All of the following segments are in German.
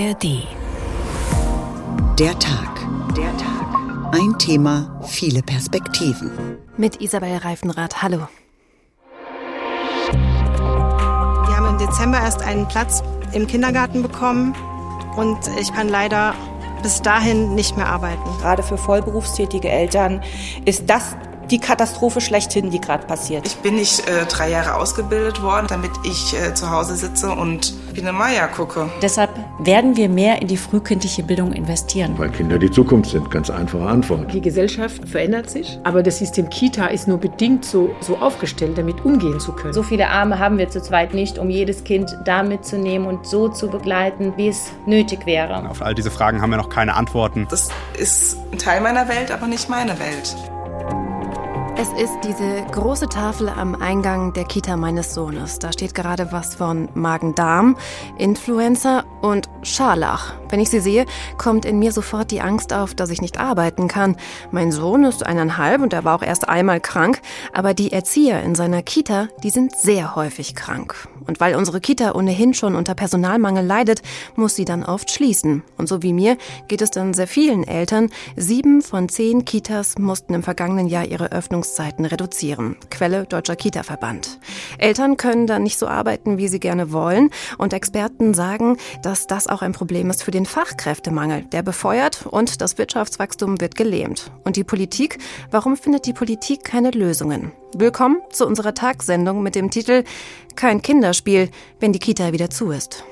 ARD. Der Tag. Der Tag. Ein Thema, viele Perspektiven. Mit Isabel Reifenrath. Hallo. Wir haben im Dezember erst einen Platz im Kindergarten bekommen und ich kann leider bis dahin nicht mehr arbeiten. Gerade für vollberufstätige Eltern ist das die Katastrophe schlechthin, die gerade passiert. Ich bin nicht äh, drei Jahre ausgebildet worden, damit ich äh, zu Hause sitze und wie eine Maya gucke. Deshalb werden wir mehr in die frühkindliche Bildung investieren. Weil Kinder die Zukunft sind, ganz einfache Antwort. Die Gesellschaft verändert sich, aber das System Kita ist nur bedingt so, so aufgestellt, damit umgehen zu können. So viele Arme haben wir zu zweit nicht, um jedes Kind da mitzunehmen und so zu begleiten, wie es nötig wäre. Auf all diese Fragen haben wir noch keine Antworten. Das ist ein Teil meiner Welt, aber nicht meine Welt. Es ist diese große Tafel am Eingang der Kita meines Sohnes. Da steht gerade was von Magen-Darm, Influenza und Scharlach. Wenn ich sie sehe, kommt in mir sofort die Angst auf, dass ich nicht arbeiten kann. Mein Sohn ist eineinhalb und er war auch erst einmal krank, aber die Erzieher in seiner Kita, die sind sehr häufig krank. Und weil unsere Kita ohnehin schon unter Personalmangel leidet, muss sie dann oft schließen. Und so wie mir geht es dann sehr vielen Eltern. Sieben von zehn Kitas mussten im vergangenen Jahr ihre Öffnungszeiten reduzieren. Quelle Deutscher Kita-Verband. Eltern können dann nicht so arbeiten, wie sie gerne wollen. Und Experten sagen, dass das auch ein Problem ist für den Fachkräftemangel. Der befeuert und das Wirtschaftswachstum wird gelähmt. Und die Politik? Warum findet die Politik keine Lösungen? Willkommen zu unserer Tagssendung mit dem Titel Kein Kinderspiel, wenn die Kita wieder zu ist.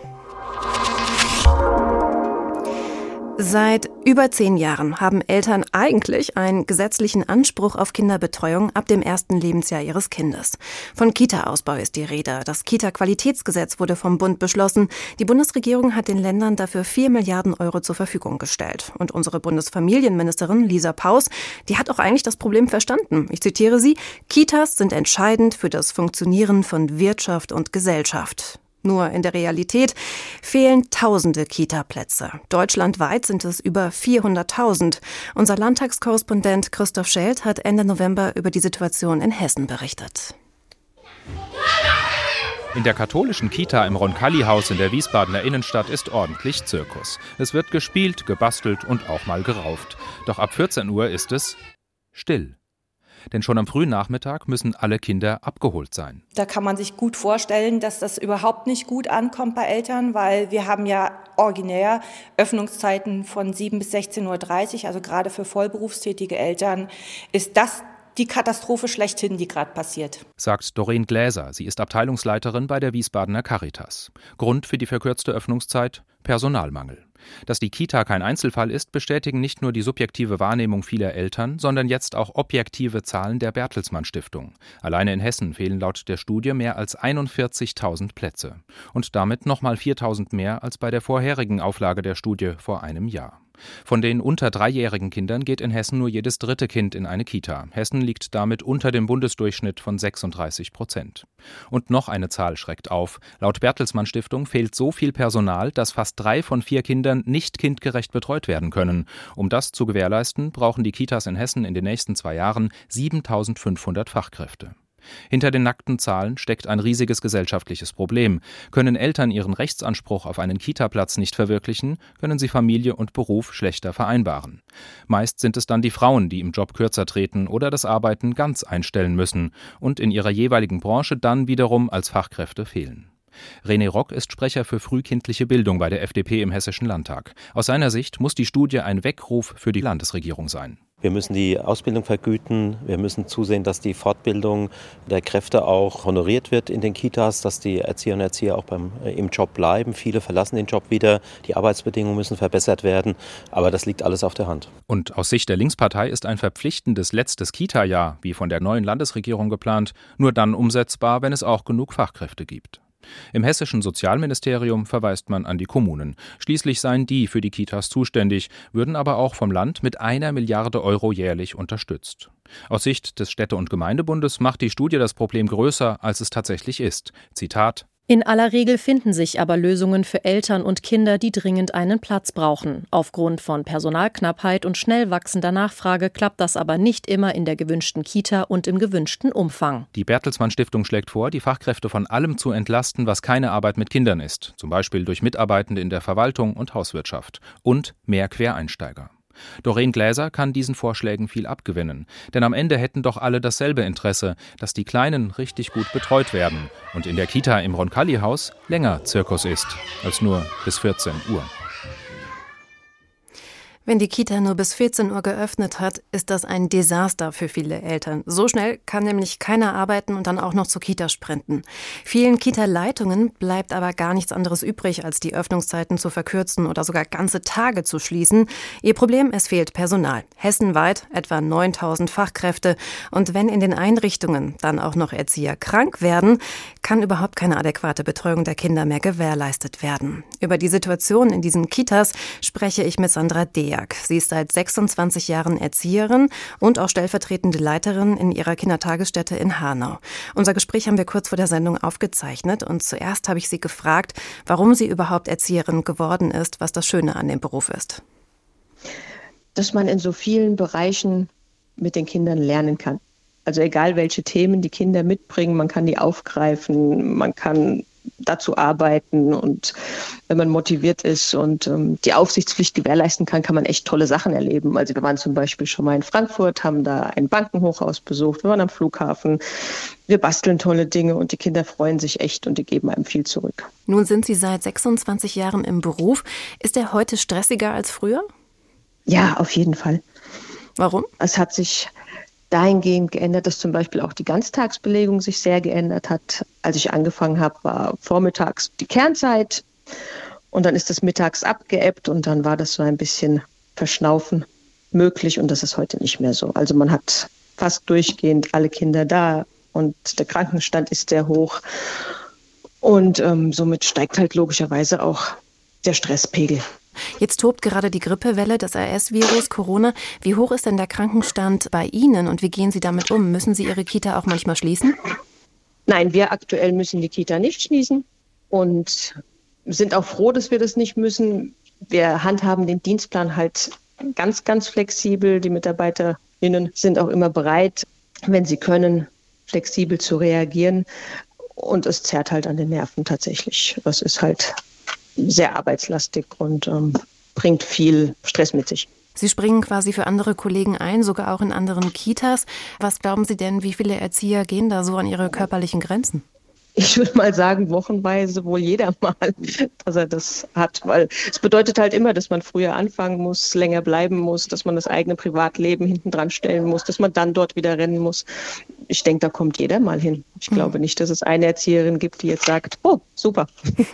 Seit über zehn Jahren haben Eltern eigentlich einen gesetzlichen Anspruch auf Kinderbetreuung ab dem ersten Lebensjahr ihres Kindes. Von Kita-Ausbau ist die Rede. Das Kita-Qualitätsgesetz wurde vom Bund beschlossen. Die Bundesregierung hat den Ländern dafür vier Milliarden Euro zur Verfügung gestellt. Und unsere Bundesfamilienministerin Lisa Paus, die hat auch eigentlich das Problem verstanden. Ich zitiere sie, Kitas sind entscheidend für das Funktionieren von Wirtschaft und Gesellschaft. Nur in der Realität fehlen tausende Kita-Plätze. Deutschlandweit sind es über 400.000. Unser Landtagskorrespondent Christoph Schelt hat Ende November über die Situation in Hessen berichtet. In der katholischen Kita im Roncalli-Haus in der Wiesbadener Innenstadt ist ordentlich Zirkus. Es wird gespielt, gebastelt und auch mal gerauft. Doch ab 14 Uhr ist es still denn schon am frühen Nachmittag müssen alle Kinder abgeholt sein. Da kann man sich gut vorstellen, dass das überhaupt nicht gut ankommt bei Eltern, weil wir haben ja originär Öffnungszeiten von 7 bis 16.30 Uhr, also gerade für vollberufstätige Eltern ist das die Katastrophe schlechthin, die gerade passiert. Sagt Doreen Gläser. Sie ist Abteilungsleiterin bei der Wiesbadener Caritas. Grund für die verkürzte Öffnungszeit? Personalmangel. Dass die Kita kein Einzelfall ist, bestätigen nicht nur die subjektive Wahrnehmung vieler Eltern, sondern jetzt auch objektive Zahlen der Bertelsmann Stiftung. Alleine in Hessen fehlen laut der Studie mehr als 41.000 Plätze. Und damit nochmal 4.000 mehr als bei der vorherigen Auflage der Studie vor einem Jahr. Von den unter dreijährigen Kindern geht in Hessen nur jedes dritte Kind in eine Kita. Hessen liegt damit unter dem Bundesdurchschnitt von 36 Prozent. Und noch eine Zahl schreckt auf. Laut Bertelsmann Stiftung fehlt so viel Personal, dass fast drei von vier Kindern nicht kindgerecht betreut werden können. Um das zu gewährleisten, brauchen die Kitas in Hessen in den nächsten zwei Jahren 7500 Fachkräfte. Hinter den nackten Zahlen steckt ein riesiges gesellschaftliches Problem. Können Eltern ihren Rechtsanspruch auf einen Kitaplatz nicht verwirklichen, können sie Familie und Beruf schlechter vereinbaren. Meist sind es dann die Frauen, die im Job kürzer treten oder das Arbeiten ganz einstellen müssen und in ihrer jeweiligen Branche dann wiederum als Fachkräfte fehlen. René Rock ist Sprecher für frühkindliche Bildung bei der FDP im Hessischen Landtag. Aus seiner Sicht muss die Studie ein Weckruf für die Landesregierung sein. Wir müssen die Ausbildung vergüten. Wir müssen zusehen, dass die Fortbildung der Kräfte auch honoriert wird in den Kitas, dass die Erzieher und Erzieher auch beim, äh, im Job bleiben. Viele verlassen den Job wieder. Die Arbeitsbedingungen müssen verbessert werden. Aber das liegt alles auf der Hand. Und aus Sicht der Linkspartei ist ein verpflichtendes letztes Kita-Jahr, wie von der neuen Landesregierung geplant, nur dann umsetzbar, wenn es auch genug Fachkräfte gibt. Im hessischen Sozialministerium verweist man an die Kommunen. Schließlich seien die für die Kitas zuständig, würden aber auch vom Land mit einer Milliarde Euro jährlich unterstützt. Aus Sicht des Städte- und Gemeindebundes macht die Studie das Problem größer, als es tatsächlich ist. Zitat In aller Regel finden sich aber Lösungen für Eltern und Kinder, die dringend einen Platz brauchen. Aufgrund von Personalknappheit und schnell wachsender Nachfrage klappt das aber nicht immer in der gewünschten Kita und im gewünschten Umfang. Die Bertelsmann Stiftung schlägt vor, die Fachkräfte von allem zu entlasten, was keine Arbeit mit Kindern ist, zum Beispiel durch Mitarbeitende in der Verwaltung und Hauswirtschaft und mehr Quereinsteiger. Doreen Gläser kann diesen Vorschlägen viel abgewinnen, denn am Ende hätten doch alle dasselbe Interesse, dass die Kleinen richtig gut betreut werden und in der Kita im Roncalli-Haus länger Zirkus ist als nur bis 14 Uhr. Wenn die Kita nur bis 14 Uhr geöffnet hat, ist das ein Desaster für viele Eltern. So schnell kann nämlich keiner arbeiten und dann auch noch zur Kita sprinten. Vielen Kita-Leitungen bleibt aber gar nichts anderes übrig, als die Öffnungszeiten zu verkürzen oder sogar ganze Tage zu schließen. Ihr Problem, es fehlt Personal. Hessenweit etwa 9000 Fachkräfte. Und wenn in den Einrichtungen dann auch noch Erzieher krank werden, kann überhaupt keine adäquate Betreuung der Kinder mehr gewährleistet werden. Über die Situation in diesen Kitas spreche ich mit Sandra Deer. Berg. Sie ist seit 26 Jahren Erzieherin und auch stellvertretende Leiterin in ihrer Kindertagesstätte in Hanau. Unser Gespräch haben wir kurz vor der Sendung aufgezeichnet und zuerst habe ich sie gefragt, warum sie überhaupt Erzieherin geworden ist, was das Schöne an dem Beruf ist. Dass man in so vielen Bereichen mit den Kindern lernen kann. Also egal welche Themen die Kinder mitbringen, man kann die aufgreifen, man kann dazu arbeiten und wenn man motiviert ist und ähm, die Aufsichtspflicht gewährleisten kann, kann man echt tolle Sachen erleben. Also wir waren zum Beispiel schon mal in Frankfurt, haben da ein Bankenhochhaus besucht, wir waren am Flughafen, wir basteln tolle Dinge und die Kinder freuen sich echt und die geben einem viel zurück. Nun sind Sie seit 26 Jahren im Beruf. Ist er heute stressiger als früher? Ja, auf jeden Fall. Warum? Es hat sich dahingehend geändert, dass zum Beispiel auch die Ganztagsbelegung sich sehr geändert hat. Als ich angefangen habe, war vormittags die Kernzeit und dann ist das mittags abgeebbt und dann war das so ein bisschen Verschnaufen möglich und das ist heute nicht mehr so. Also man hat fast durchgehend alle Kinder da und der Krankenstand ist sehr hoch und ähm, somit steigt halt logischerweise auch der Stresspegel. Jetzt tobt gerade die Grippewelle, das RS-Virus, Corona. Wie hoch ist denn der Krankenstand bei Ihnen und wie gehen Sie damit um? Müssen Sie Ihre Kita auch manchmal schließen? Nein, wir aktuell müssen die Kita nicht schließen und sind auch froh, dass wir das nicht müssen. Wir handhaben den Dienstplan halt ganz, ganz flexibel. Die MitarbeiterInnen sind auch immer bereit, wenn sie können, flexibel zu reagieren. Und es zerrt halt an den Nerven tatsächlich. Das ist halt sehr arbeitslastig und ähm, bringt viel Stress mit sich. Sie springen quasi für andere Kollegen ein, sogar auch in anderen Kitas. Was glauben Sie denn, wie viele Erzieher gehen da so an ihre körperlichen Grenzen? Ich würde mal sagen, wochenweise wohl jeder mal, dass er das hat, weil es bedeutet halt immer, dass man früher anfangen muss, länger bleiben muss, dass man das eigene Privatleben hinten dran stellen muss, dass man dann dort wieder rennen muss. Ich denke, da kommt jeder mal hin. Ich glaube nicht, dass es eine Erzieherin gibt, die jetzt sagt, oh, super.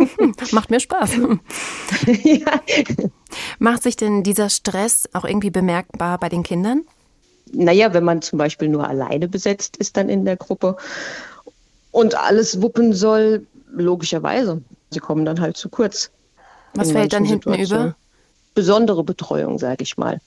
Macht mir Spaß. ja. Macht sich denn dieser Stress auch irgendwie bemerkbar bei den Kindern? Naja, wenn man zum Beispiel nur alleine besetzt ist dann in der Gruppe und alles wuppen soll, logischerweise. Sie kommen dann halt zu kurz. Was fällt dann hinten über? Besondere Betreuung, sage ich mal.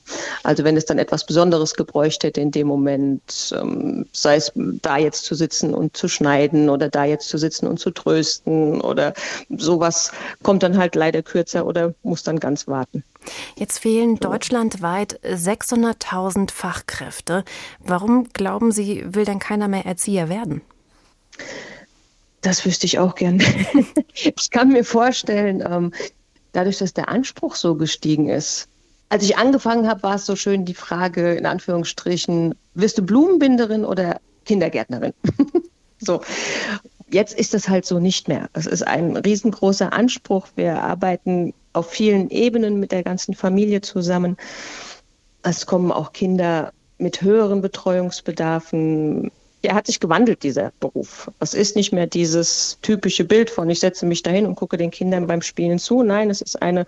Also wenn es dann etwas Besonderes gebräucht hätte in dem Moment, ähm, sei es da jetzt zu sitzen und zu schneiden oder da jetzt zu sitzen und zu trösten oder sowas, kommt dann halt leider kürzer oder muss dann ganz warten. Jetzt fehlen deutschlandweit 600.000 Fachkräfte. Warum glauben Sie, will denn keiner mehr Erzieher werden? Das wüsste ich auch gern. ich kann mir vorstellen, ähm, dadurch, dass der Anspruch so gestiegen ist. Als ich angefangen habe, war es so schön die Frage, in Anführungsstrichen, wirst du Blumenbinderin oder Kindergärtnerin? so. Jetzt ist das halt so nicht mehr. Es ist ein riesengroßer Anspruch. Wir arbeiten auf vielen Ebenen mit der ganzen Familie zusammen. Es kommen auch Kinder mit höheren Betreuungsbedarfen, er hat sich gewandelt, dieser Beruf. Es ist nicht mehr dieses typische Bild von, ich setze mich dahin und gucke den Kindern beim Spielen zu. Nein, es ist eine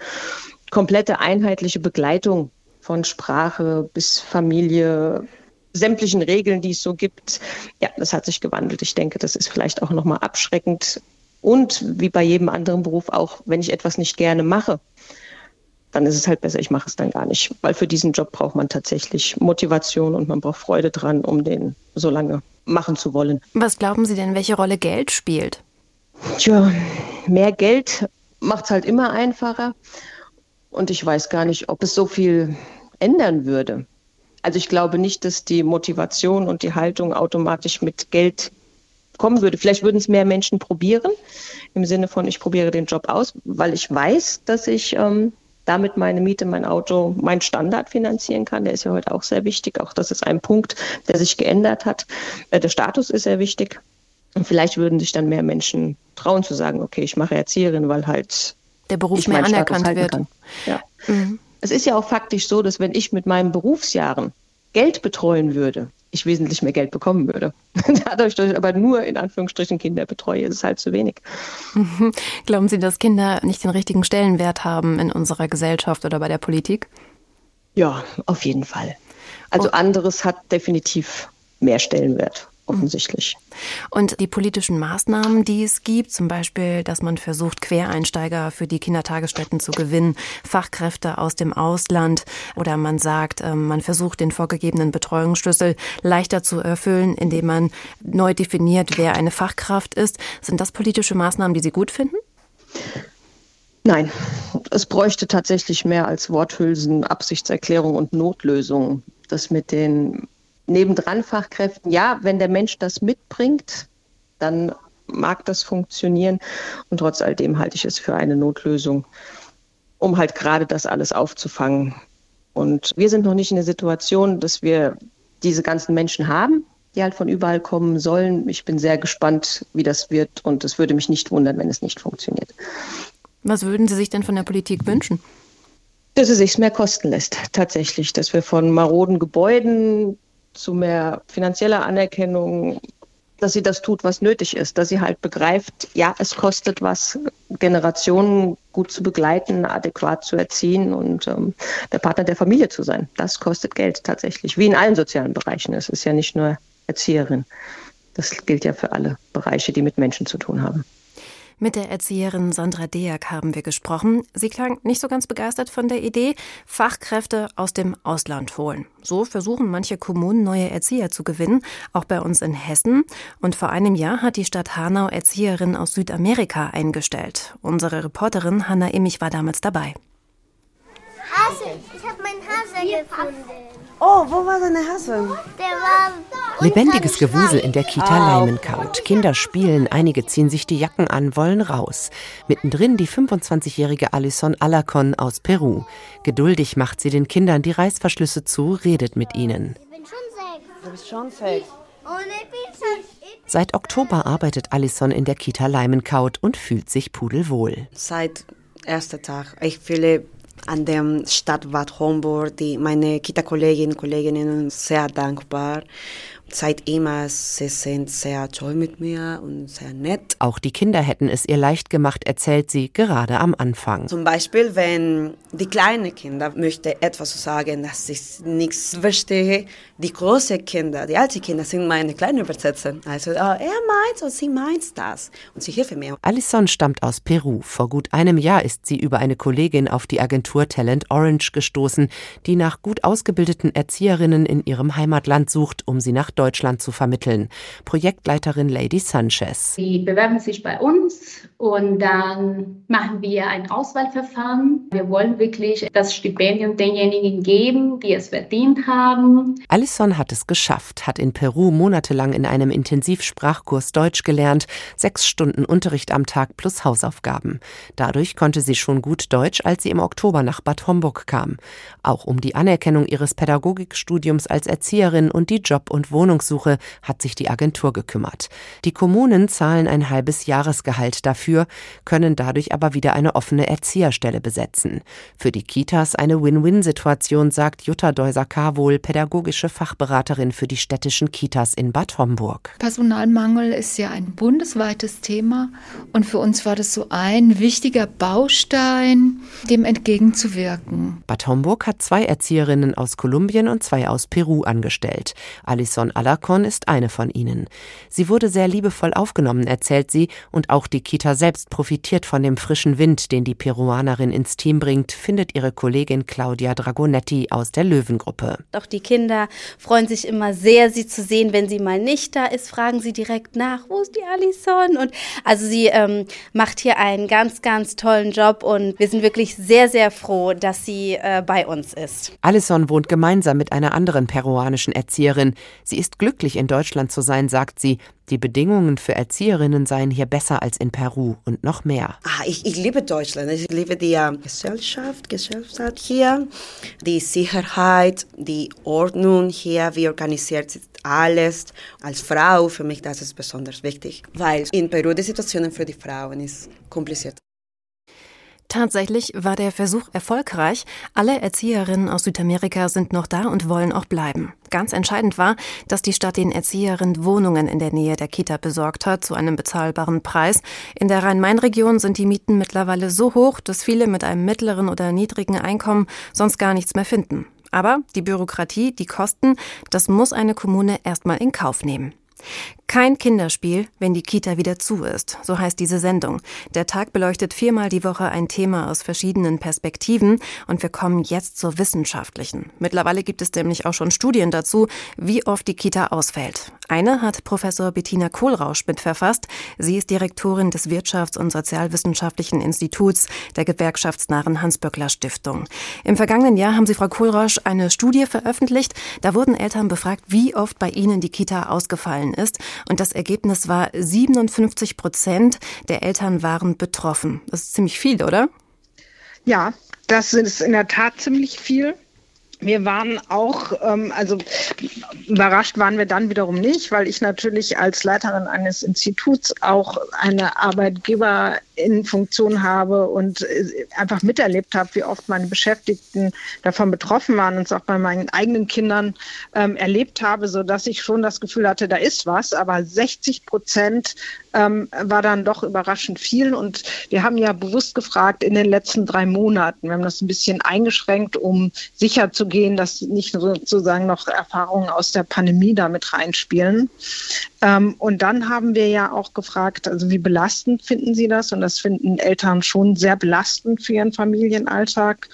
komplette einheitliche Begleitung von Sprache bis Familie, sämtlichen Regeln, die es so gibt. Ja, das hat sich gewandelt. Ich denke, das ist vielleicht auch nochmal abschreckend. Und wie bei jedem anderen Beruf auch, wenn ich etwas nicht gerne mache, dann ist es halt besser, ich mache es dann gar nicht. Weil für diesen Job braucht man tatsächlich Motivation und man braucht Freude dran, um den so lange machen zu wollen. Was glauben Sie denn, welche Rolle Geld spielt? Tja, mehr Geld macht es halt immer einfacher. Und ich weiß gar nicht, ob es so viel ändern würde. Also ich glaube nicht, dass die Motivation und die Haltung automatisch mit Geld kommen würde. Vielleicht würden es mehr Menschen probieren, im Sinne von, ich probiere den Job aus, weil ich weiß, dass ich ähm, damit meine Miete, mein Auto, mein Standard finanzieren kann. Der ist ja heute auch sehr wichtig. Auch das ist ein Punkt, der sich geändert hat. Äh, der Status ist sehr wichtig. Und vielleicht würden sich dann mehr Menschen trauen zu sagen, okay, ich mache Erzieherin, weil halt der Beruf mehr anerkannt wird. Kann. Ja. Mhm. Es ist ja auch faktisch so, dass wenn ich mit meinen Berufsjahren Geld betreuen würde, ich wesentlich mehr Geld bekommen würde. Dadurch, dass ich aber nur in Anführungsstrichen Kinder betreue, ist es halt zu wenig. Glauben Sie, dass Kinder nicht den richtigen Stellenwert haben in unserer Gesellschaft oder bei der Politik? Ja, auf jeden Fall. Also oh. anderes hat definitiv mehr Stellenwert offensichtlich. Und die politischen Maßnahmen, die es gibt, zum Beispiel, dass man versucht, Quereinsteiger für die Kindertagesstätten zu gewinnen, Fachkräfte aus dem Ausland oder man sagt, ähm, man versucht, den vorgegebenen Betreuungsschlüssel leichter zu erfüllen, indem man neu definiert, wer eine Fachkraft ist. Sind das politische Maßnahmen, die Sie gut finden? Nein, es bräuchte tatsächlich mehr als Worthülsen, Absichtserklärung und Notlösungen. Das mit den nebendran Fachkräften, ja, wenn der Mensch das mitbringt, dann mag das funktionieren. Und trotz alledem halte ich es für eine Notlösung, um halt gerade das alles aufzufangen. Und wir sind noch nicht in der Situation, dass wir diese ganzen Menschen haben, die halt von überall kommen sollen. Ich bin sehr gespannt, wie das wird. Und es würde mich nicht wundern, wenn es nicht funktioniert. Was würden Sie sich denn von der Politik wünschen? Dass es sich mehr kosten lässt, tatsächlich. Dass wir von maroden Gebäuden zu mehr finanzieller Anerkennung, dass sie das tut, was nötig ist, dass sie halt begreift, ja, es kostet was, Generationen gut zu begleiten, adäquat zu erziehen und ähm, der Partner der Familie zu sein. Das kostet Geld tatsächlich, wie in allen sozialen Bereichen. Es ist ja nicht nur Erzieherin. Das gilt ja für alle Bereiche, die mit Menschen zu tun haben. Mit der Erzieherin Sandra Deak haben wir gesprochen. Sie klang nicht so ganz begeistert von der Idee, Fachkräfte aus dem Ausland holen. So versuchen manche Kommunen neue Erzieher zu gewinnen, auch bei uns in Hessen. Und vor einem Jahr hat die Stadt Hanau Erzieherinnen aus Südamerika eingestellt. Unsere Reporterin Hanna Immich war damals dabei. Hase, ich habe meinen Hase gefunden. Oh, wo war deine Hase? Der war. Lebendiges Gewusel in der Kita ah, Leimenkaut. Kinder spielen, einige ziehen sich die Jacken an, wollen raus. Mittendrin die 25-jährige Alison Alacon aus Peru. Geduldig macht sie den Kindern die Reißverschlüsse zu, redet mit ihnen. Ich bin schon sechs. Du bist schon sechs. Und ich bin schon. Seit Oktober arbeitet Alison in der Kita Leimenkaut und fühlt sich pudelwohl. Seit erster Tag. Ich fühle an der Stadt Bad Homburg, die meine Kita-Kolleginnen und Kollegen sehr dankbar seit immer, sie sind sehr toll mit mir und sehr nett. Auch die Kinder hätten es ihr leicht gemacht, erzählt sie gerade am Anfang. Zum Beispiel, wenn die kleinen Kinder möchte etwas sagen, dass ich nichts verstehe. Die großen Kinder, die alten Kinder sind meine kleinen Übersetzer. Also, oh, er meint und sie meint das. Und sie hilft mir. Alison stammt aus Peru. Vor gut einem Jahr ist sie über eine Kollegin auf die Agentur Talent Orange gestoßen, die nach gut ausgebildeten Erzieherinnen in ihrem Heimatland sucht, um sie nach Deutschland zu vermitteln. Projektleiterin Lady Sanchez. Sie bewerben sich bei uns und dann machen wir ein Auswahlverfahren. Wir wollen wirklich das Stipendium denjenigen geben, die es verdient haben. Alison hat es geschafft, hat in Peru monatelang in einem Intensivsprachkurs Deutsch gelernt, sechs Stunden Unterricht am Tag plus Hausaufgaben. Dadurch konnte sie schon gut Deutsch, als sie im Oktober nach Bad Homburg kam. Auch um die Anerkennung ihres Pädagogikstudiums als Erzieherin und die Job- und Wohnung Wohnungssuche hat sich die Agentur gekümmert. Die Kommunen zahlen ein halbes Jahresgehalt dafür, können dadurch aber wieder eine offene Erzieherstelle besetzen. Für die Kitas eine Win-Win-Situation, sagt Jutta Deuser-Karwohl, pädagogische Fachberaterin für die städtischen Kitas in Bad Homburg. Personalmangel ist ja ein bundesweites Thema und für uns war das so ein wichtiger Baustein, dem entgegenzuwirken. Bad Homburg hat zwei Erzieherinnen aus Kolumbien und zwei aus Peru angestellt. Alison Alarcon ist eine von ihnen. Sie wurde sehr liebevoll aufgenommen, erzählt sie, und auch die Kita selbst profitiert von dem frischen Wind, den die Peruanerin ins Team bringt, findet ihre Kollegin Claudia Dragonetti aus der Löwengruppe. Auch die Kinder freuen sich immer sehr, sie zu sehen. Wenn sie mal nicht da ist, fragen sie direkt nach, wo ist die Alison? Und also sie ähm, macht hier einen ganz, ganz tollen Job und wir sind wirklich sehr, sehr froh, dass sie äh, bei uns ist. Alison wohnt gemeinsam mit einer anderen peruanischen Erzieherin. Sie ist glücklich, in Deutschland zu sein, sagt sie. Die Bedingungen für Erzieherinnen seien hier besser als in Peru und noch mehr. Ah, ich, ich liebe Deutschland. Ich liebe die äh, Gesellschaft, Gesellschaft hier, die Sicherheit, die Ordnung hier, wie organisiert ist alles. Als Frau, für mich das ist besonders wichtig, weil in Peru die Situation für die Frauen ist kompliziert. Tatsächlich war der Versuch erfolgreich. Alle Erzieherinnen aus Südamerika sind noch da und wollen auch bleiben. Ganz entscheidend war, dass die Stadt den Erzieherinnen Wohnungen in der Nähe der Kita besorgt hat, zu einem bezahlbaren Preis. In der Rhein-Main-Region sind die Mieten mittlerweile so hoch, dass viele mit einem mittleren oder niedrigen Einkommen sonst gar nichts mehr finden. Aber die Bürokratie, die Kosten, das muss eine Kommune erstmal in Kauf nehmen. Kein Kinderspiel, wenn die Kita wieder zu ist, so heißt diese Sendung. Der Tag beleuchtet viermal die Woche ein Thema aus verschiedenen Perspektiven und wir kommen jetzt zur wissenschaftlichen. Mittlerweile gibt es nämlich auch schon Studien dazu, wie oft die Kita ausfällt. Eine hat Professor Bettina Kohlrausch mitverfasst. Sie ist Direktorin des Wirtschafts- und Sozialwissenschaftlichen Instituts der gewerkschaftsnahen Hans-Böckler Stiftung. Im vergangenen Jahr haben Sie, Frau Kohlrausch, eine Studie veröffentlicht. Da wurden Eltern befragt, wie oft bei ihnen die Kita ausgefallen ist. Und das Ergebnis war 57 Prozent der Eltern waren betroffen. Das ist ziemlich viel, oder? Ja, das ist in der Tat ziemlich viel. Wir waren auch, ähm, also überrascht waren wir dann wiederum nicht, weil ich natürlich als Leiterin eines Instituts auch eine Arbeitgeberinfunktion habe und äh, einfach miterlebt habe, wie oft meine Beschäftigten davon betroffen waren und es auch bei meinen eigenen Kindern ähm, erlebt habe, so dass ich schon das Gefühl hatte, da ist was. Aber 60 Prozent ähm, war dann doch überraschend viel. Und wir haben ja bewusst gefragt in den letzten drei Monaten. Wir haben das ein bisschen eingeschränkt, um sicher zu gehen, dass nicht sozusagen noch Erfahrungen aus der Pandemie damit reinspielen. Ähm, und dann haben wir ja auch gefragt, also wie belastend finden Sie das? Und das finden Eltern schon sehr belastend für ihren Familienalltag.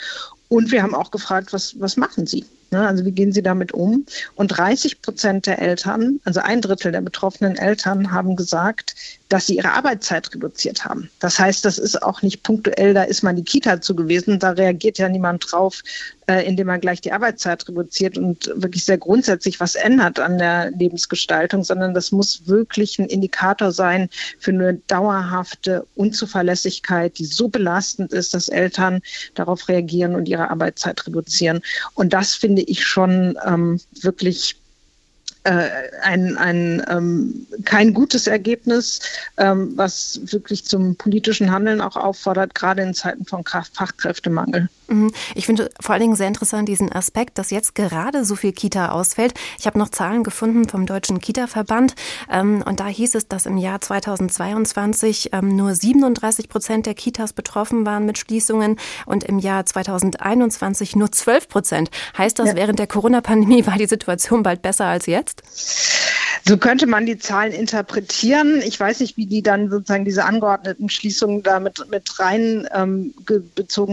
Und wir haben auch gefragt, was, was machen Sie? Ne? Also wie gehen Sie damit um? Und 30 Prozent der Eltern, also ein Drittel der betroffenen Eltern, haben gesagt, dass sie ihre Arbeitszeit reduziert haben. Das heißt, das ist auch nicht punktuell, da ist mal die Kita zu gewesen, da reagiert ja niemand drauf, äh, indem man gleich die Arbeitszeit reduziert und wirklich sehr grundsätzlich was ändert an der Lebensgestaltung, sondern das muss wirklich ein Indikator sein für eine dauerhafte Unzuverlässigkeit, die so belastend ist, dass Eltern darauf reagieren und ihre Arbeitszeit reduzieren. Und das finde ich schon ähm, wirklich äh, ein, ein ähm, kein gutes Ergebnis, ähm, was wirklich zum politischen Handeln auch auffordert, gerade in Zeiten von Fachkräftemangel. Mhm. Ich finde vor allen Dingen sehr interessant diesen Aspekt, dass jetzt gerade so viel Kita ausfällt. Ich habe noch Zahlen gefunden vom Deutschen Kita-Verband ähm, und da hieß es, dass im Jahr 2022 ähm, nur 37 Prozent der Kitas betroffen waren mit Schließungen und im Jahr 2021 nur 12 Prozent. Heißt das, ja. während der Corona-Pandemie war die Situation bald besser als jetzt? podcast? So könnte man die Zahlen interpretieren. Ich weiß nicht, wie die dann sozusagen diese angeordneten Schließungen da mit, mit rein ähm,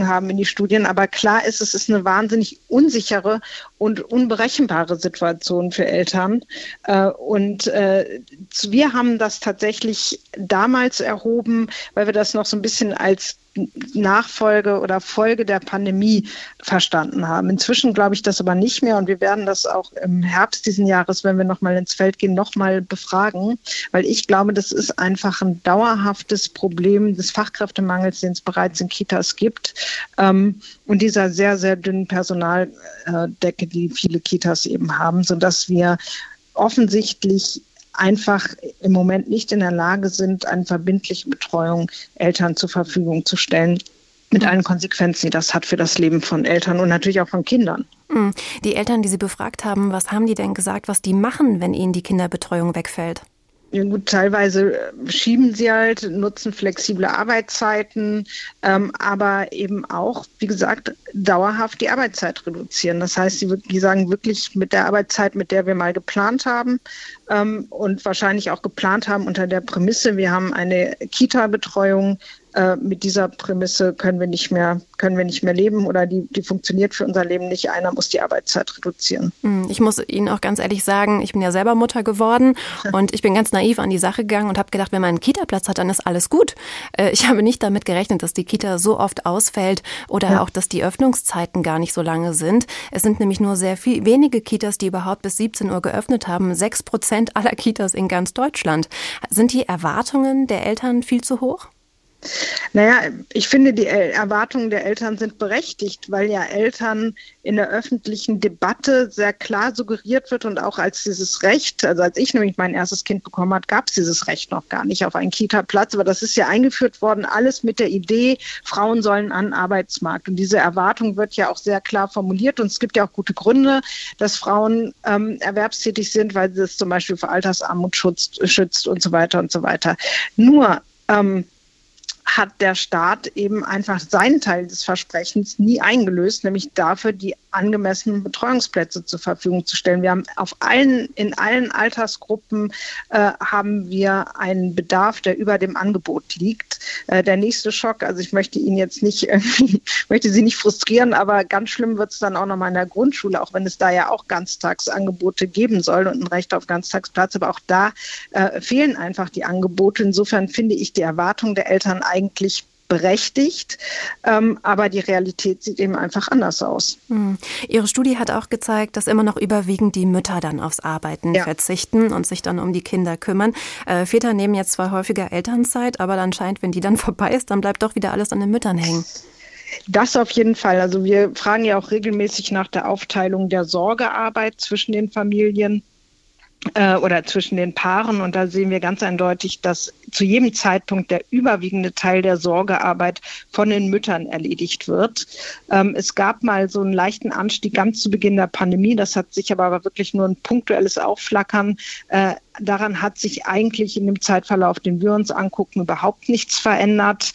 haben in die Studien. Aber klar ist, es ist eine wahnsinnig unsichere und unberechenbare Situation für Eltern. Äh, und äh, wir haben das tatsächlich damals erhoben, weil wir das noch so ein bisschen als Nachfolge oder Folge der Pandemie verstanden haben. Inzwischen glaube ich das aber nicht mehr und wir werden das auch im Herbst diesen Jahres, wenn wir nochmal ins Feld gehen, nochmal befragen, weil ich glaube, das ist einfach ein dauerhaftes Problem des Fachkräftemangels, den es bereits in Kitas gibt ähm, und dieser sehr, sehr dünnen Personaldecke, die viele Kitas eben haben, sodass wir offensichtlich einfach im Moment nicht in der Lage sind, eine verbindliche Betreuung Eltern zur Verfügung zu stellen. Mit allen Konsequenzen, die das hat für das Leben von Eltern und natürlich auch von Kindern. Hm. Die Eltern, die Sie befragt haben, was haben die denn gesagt, was die machen, wenn ihnen die Kinderbetreuung wegfällt? Ja, gut, teilweise äh, schieben sie halt, nutzen flexible Arbeitszeiten, ähm, aber eben auch, wie gesagt, dauerhaft die Arbeitszeit reduzieren. Das heißt, sie die sagen wirklich mit der Arbeitszeit, mit der wir mal geplant haben ähm, und wahrscheinlich auch geplant haben unter der Prämisse, wir haben eine Kita-Betreuung, äh, mit dieser Prämisse können wir nicht mehr, können wir nicht mehr leben oder die, die funktioniert für unser Leben nicht. Einer muss die Arbeitszeit reduzieren. Hm, ich muss Ihnen auch ganz ehrlich sagen, ich bin ja selber Mutter geworden und ich bin ganz naiv an die Sache gegangen und habe gedacht, wenn man einen Kita-Platz hat, dann ist alles gut. Äh, ich habe nicht damit gerechnet, dass die Kita so oft ausfällt oder ja. auch, dass die Öffnungszeiten gar nicht so lange sind. Es sind nämlich nur sehr viel, wenige Kitas, die überhaupt bis 17 Uhr geöffnet haben. Sechs Prozent aller Kitas in ganz Deutschland. Sind die Erwartungen der Eltern viel zu hoch? Naja, ich finde, die Erwartungen der Eltern sind berechtigt, weil ja Eltern in der öffentlichen Debatte sehr klar suggeriert wird und auch als dieses Recht, also als ich nämlich mein erstes Kind bekommen habe, gab es dieses Recht noch gar nicht auf einen Kita-Platz, aber das ist ja eingeführt worden, alles mit der Idee, Frauen sollen an den Arbeitsmarkt. Und diese Erwartung wird ja auch sehr klar formuliert und es gibt ja auch gute Gründe, dass Frauen ähm, erwerbstätig sind, weil sie es zum Beispiel vor Altersarmut schützt, schützt und so weiter und so weiter. Nur ähm, hat der Staat eben einfach seinen Teil des Versprechens nie eingelöst, nämlich dafür die angemessenen Betreuungsplätze zur Verfügung zu stellen. Wir haben auf allen, in allen Altersgruppen äh, haben wir einen Bedarf, der über dem Angebot liegt. Äh, der nächste Schock, also ich möchte ihn jetzt nicht möchte Sie nicht frustrieren, aber ganz schlimm wird es dann auch nochmal in der Grundschule, auch wenn es da ja auch Ganztagsangebote geben soll und ein Recht auf Ganztagsplatz, aber auch da äh, fehlen einfach die Angebote. Insofern finde ich die Erwartung der Eltern eigentlich berechtigt, ähm, aber die Realität sieht eben einfach anders aus. Hm. Ihre Studie hat auch gezeigt, dass immer noch überwiegend die Mütter dann aufs Arbeiten ja. verzichten und sich dann um die Kinder kümmern. Äh, Väter nehmen jetzt zwar häufiger Elternzeit, aber dann scheint, wenn die dann vorbei ist, dann bleibt doch wieder alles an den Müttern hängen. Das auf jeden Fall. Also wir fragen ja auch regelmäßig nach der Aufteilung der Sorgearbeit zwischen den Familien oder zwischen den Paaren. Und da sehen wir ganz eindeutig, dass zu jedem Zeitpunkt der überwiegende Teil der Sorgearbeit von den Müttern erledigt wird. Ähm, es gab mal so einen leichten Anstieg ganz zu Beginn der Pandemie. Das hat sich aber wirklich nur ein punktuelles Aufflackern. Äh, daran hat sich eigentlich in dem Zeitverlauf, den wir uns angucken, überhaupt nichts verändert.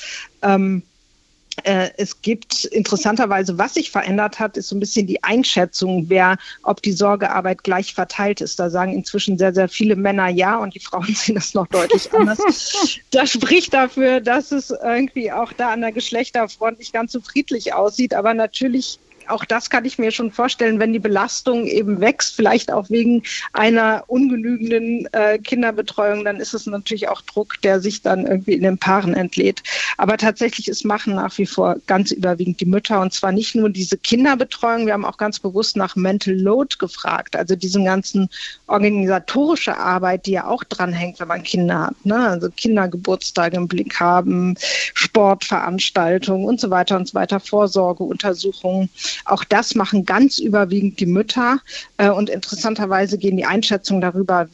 Äh, es gibt interessanterweise, was sich verändert hat, ist so ein bisschen die Einschätzung, wer, ob die Sorgearbeit gleich verteilt ist. Da sagen inzwischen sehr, sehr viele Männer ja und die Frauen sehen das noch deutlich anders. das spricht dafür, dass es irgendwie auch da an der Geschlechterfront nicht ganz so friedlich aussieht. Aber natürlich auch das kann ich mir schon vorstellen, wenn die Belastung eben wächst, vielleicht auch wegen einer ungenügenden äh, Kinderbetreuung, dann ist es natürlich auch Druck, der sich dann irgendwie in den Paaren entlädt. Aber tatsächlich ist machen nach wie vor ganz überwiegend die Mütter und zwar nicht nur diese Kinderbetreuung, wir haben auch ganz bewusst nach Mental Load gefragt, also diesen ganzen organisatorische Arbeit, die ja auch dranhängt, wenn man Kinder hat, ne? also Kindergeburtstage im Blick haben, Sportveranstaltungen und so weiter und so weiter, Vorsorgeuntersuchungen. Auch das machen ganz überwiegend die Mütter. Äh, und interessanterweise gehen die Einschätzungen darüber,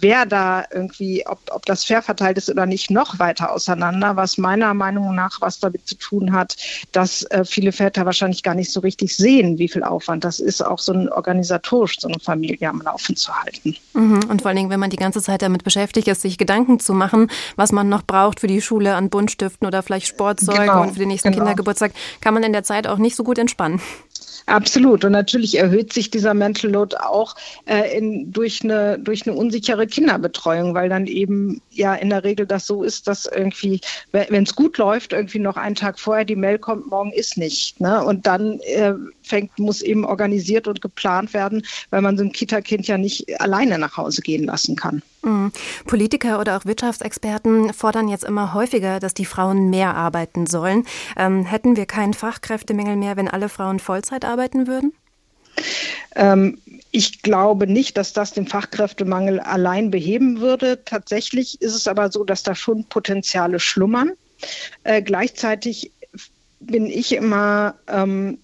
wer da irgendwie, ob, ob das fair verteilt ist oder nicht, noch weiter auseinander, was meiner Meinung nach was damit zu tun hat, dass äh, viele Väter wahrscheinlich gar nicht so richtig sehen, wie viel Aufwand das ist, auch so ein organisatorisch so eine Familie am Laufen zu halten. Mhm. Und vor allen Dingen, wenn man die ganze Zeit damit beschäftigt ist, sich Gedanken zu machen, was man noch braucht für die Schule an Buntstiften oder vielleicht Sportzeuge genau, und für den nächsten genau. Kindergeburtstag, kann man in der Zeit auch nicht so gut entspannen. Absolut. Und natürlich erhöht sich dieser Mental Load auch äh, in, durch, eine, durch eine unsichere Kinderbetreuung, weil dann eben ja in der Regel das so ist, dass irgendwie, wenn es gut läuft, irgendwie noch einen Tag vorher die Mail kommt, morgen ist nicht. Ne? Und dann äh, fängt, muss eben organisiert und geplant werden, weil man so ein Kita-Kind ja nicht alleine nach Hause gehen lassen kann. Mhm. Politiker oder auch Wirtschaftsexperten fordern jetzt immer häufiger, dass die Frauen mehr arbeiten sollen. Ähm, hätten wir keinen Fachkräftemangel mehr, wenn alle Frauen Vollzeit arbeiten würden? Ähm, ich glaube nicht, dass das den Fachkräftemangel allein beheben würde. Tatsächlich ist es aber so, dass da schon Potenziale schlummern. Äh, gleichzeitig bin ich immer ähm,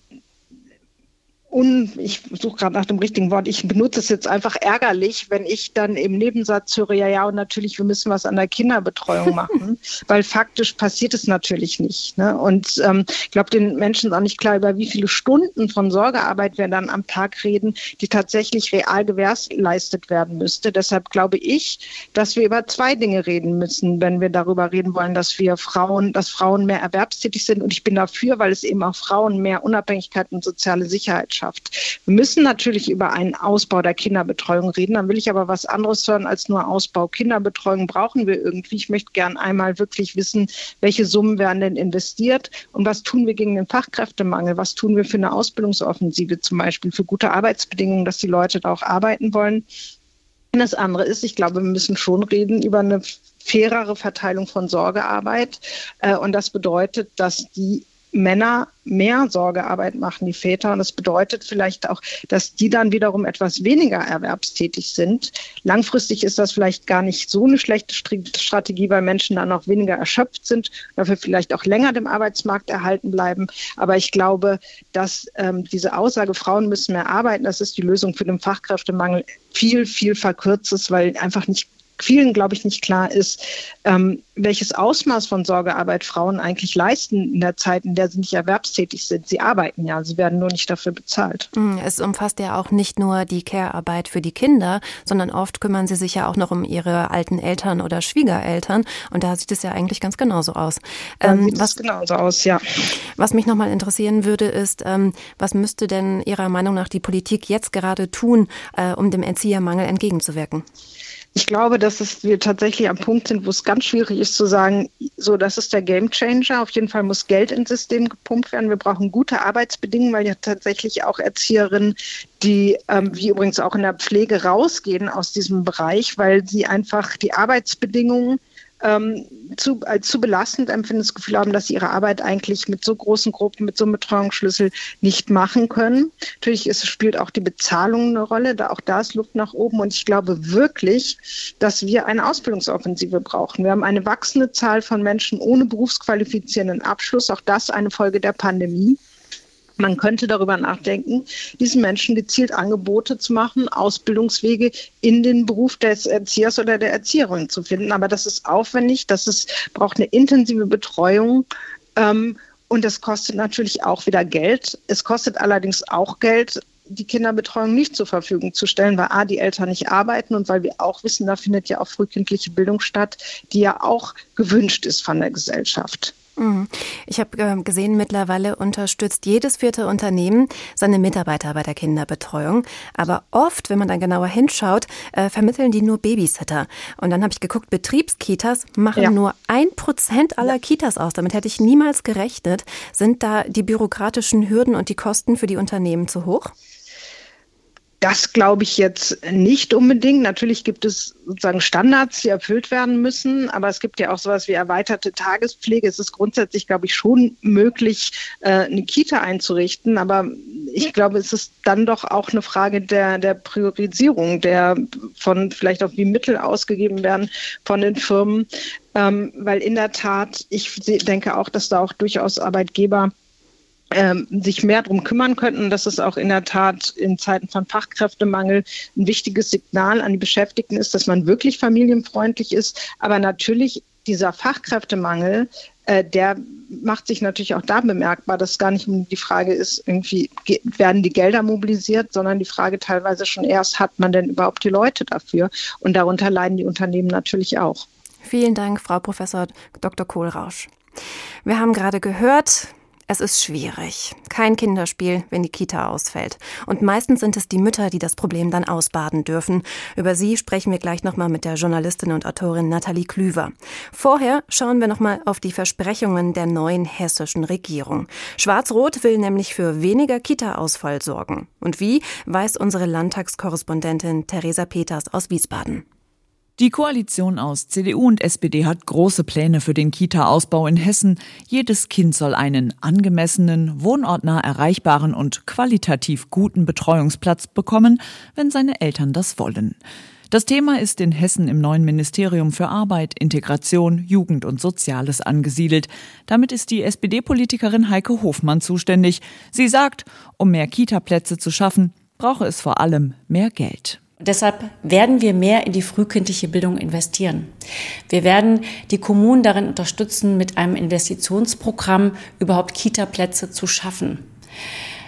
un, ich suche gerade nach dem richtigen Wort, ich benutze es jetzt einfach ärgerlich, wenn ich dann im Nebensatz höre, ja, ja, und natürlich, wir müssen was an der Kinderbetreuung machen, weil faktisch passiert es natürlich nicht. Ne? Und ähm, ich glaube, den Menschen ist auch nicht klar, über wie viele Stunden von Sorgearbeit wir dann am Tag reden, die tatsächlich real gewährleistet werden müsste. Deshalb glaube ich, dass wir über zwei Dinge reden müssen, wenn wir darüber reden wollen, dass wir Frauen, dass Frauen mehr erwerbstätig sind. Und ich bin dafür, weil es eben auch Frauen mehr Unabhängigkeit und soziale Sicherheit schafft. Wir müssen natürlich über einen Ausbau der Kinderbetreuung reden. Dann will ich aber was anderes hören als nur Ausbau. Kinderbetreuung brauchen wir irgendwie. Ich möchte gern einmal wirklich wissen, welche Summen werden denn investiert und was tun wir gegen den Fachkräftemangel? Was tun wir für eine Ausbildungsoffensive zum Beispiel, für gute Arbeitsbedingungen, dass die Leute da auch arbeiten wollen? Und das andere ist, ich glaube, wir müssen schon reden über eine fairere Verteilung von Sorgearbeit. Äh, und das bedeutet, dass die Männer mehr Sorgearbeit machen, die Väter. Und das bedeutet vielleicht auch, dass die dann wiederum etwas weniger erwerbstätig sind. Langfristig ist das vielleicht gar nicht so eine schlechte Strategie, weil Menschen dann auch weniger erschöpft sind, dafür vielleicht auch länger dem Arbeitsmarkt erhalten bleiben. Aber ich glaube, dass ähm, diese Aussage, Frauen müssen mehr arbeiten, das ist die Lösung für den Fachkräftemangel, viel, viel verkürzt ist, weil einfach nicht vielen, glaube ich, nicht klar ist, ähm, welches Ausmaß von Sorgearbeit Frauen eigentlich leisten in der Zeit, in der sie nicht erwerbstätig sind. Sie arbeiten ja, sie werden nur nicht dafür bezahlt. Mm, es umfasst ja auch nicht nur die Care-Arbeit für die Kinder, sondern oft kümmern sie sich ja auch noch um ihre alten Eltern oder Schwiegereltern. Und da sieht es ja eigentlich ganz genauso aus. Ähm, sieht was genauso aus, ja. Was mich nochmal interessieren würde, ist, ähm, was müsste denn Ihrer Meinung nach die Politik jetzt gerade tun, äh, um dem Erziehermangel entgegenzuwirken? Ich glaube, dass es wir tatsächlich am Punkt sind, wo es ganz schwierig ist zu sagen, so das ist der Gamechanger. Auf jeden Fall muss Geld ins System gepumpt werden. Wir brauchen gute Arbeitsbedingungen, weil ja tatsächlich auch Erzieherinnen, die ähm, wie übrigens auch in der Pflege rausgehen aus diesem Bereich, weil sie einfach die Arbeitsbedingungen ähm, zu, als zu belastend empfinden, das Gefühl haben, dass sie ihre Arbeit eigentlich mit so großen Gruppen, mit so einem Betreuungsschlüssel nicht machen können. Natürlich ist, spielt auch die Bezahlung eine Rolle, da auch da ist Luft nach oben. Und ich glaube wirklich, dass wir eine Ausbildungsoffensive brauchen. Wir haben eine wachsende Zahl von Menschen ohne berufsqualifizierenden Abschluss, auch das eine Folge der Pandemie. Man könnte darüber nachdenken, diesen Menschen gezielt Angebote zu machen, Ausbildungswege in den Beruf des Erziehers oder der Erzieherin zu finden. Aber das ist aufwendig, das ist, braucht eine intensive Betreuung. Ähm, und das kostet natürlich auch wieder Geld. Es kostet allerdings auch Geld, die Kinderbetreuung nicht zur Verfügung zu stellen, weil A, die Eltern nicht arbeiten und weil wir auch wissen, da findet ja auch frühkindliche Bildung statt, die ja auch gewünscht ist von der Gesellschaft. Mhm. Ich habe ähm, gesehen, mittlerweile unterstützt jedes vierte Unternehmen seine Mitarbeiter bei der Kinderbetreuung. Aber oft, wenn man dann genauer hinschaut, äh, vermitteln die nur Babysitter. Und dann habe ich geguckt, Betriebskitas machen ja. nur ein Prozent aller ja. Kitas aus. Damit hätte ich niemals gerechnet. Sind da die bürokratischen Hürden und die Kosten für die Unternehmen zu hoch? Das glaube ich jetzt nicht unbedingt. Natürlich gibt es sozusagen Standards, die erfüllt werden müssen, aber es gibt ja auch sowas wie erweiterte Tagespflege. Es ist grundsätzlich, glaube ich, schon möglich, äh, eine Kita einzurichten, aber ich glaube, es ist dann doch auch eine Frage der, der Priorisierung, der von vielleicht auch wie Mittel ausgegeben werden von den Firmen, ähm, weil in der Tat, ich denke auch, dass da auch durchaus Arbeitgeber ähm, sich mehr darum kümmern könnten. Das ist auch in der Tat in Zeiten von Fachkräftemangel ein wichtiges Signal an die Beschäftigten ist, dass man wirklich familienfreundlich ist. Aber natürlich dieser Fachkräftemangel, äh, der macht sich natürlich auch da bemerkbar, dass gar nicht die Frage ist, irgendwie werden die Gelder mobilisiert, sondern die Frage teilweise schon erst, hat man denn überhaupt die Leute dafür? Und darunter leiden die Unternehmen natürlich auch. Vielen Dank, Frau Professor Dr. Kohlrausch. Wir haben gerade gehört, es ist schwierig. Kein Kinderspiel, wenn die Kita ausfällt. Und meistens sind es die Mütter, die das Problem dann ausbaden dürfen. Über sie sprechen wir gleich nochmal mit der Journalistin und Autorin Nathalie Klüver. Vorher schauen wir nochmal auf die Versprechungen der neuen hessischen Regierung. Schwarz-Rot will nämlich für weniger Kita-Ausfall sorgen. Und wie, weiß unsere Landtagskorrespondentin Theresa Peters aus Wiesbaden. Die Koalition aus CDU und SPD hat große Pläne für den Kita-Ausbau in Hessen. Jedes Kind soll einen angemessenen, wohnortnah erreichbaren und qualitativ guten Betreuungsplatz bekommen, wenn seine Eltern das wollen. Das Thema ist in Hessen im neuen Ministerium für Arbeit, Integration, Jugend und Soziales angesiedelt. Damit ist die SPD-Politikerin Heike Hofmann zuständig. Sie sagt, um mehr Kita-Plätze zu schaffen, brauche es vor allem mehr Geld. Deshalb werden wir mehr in die frühkindliche Bildung investieren. Wir werden die Kommunen darin unterstützen, mit einem Investitionsprogramm überhaupt Kita-Plätze zu schaffen.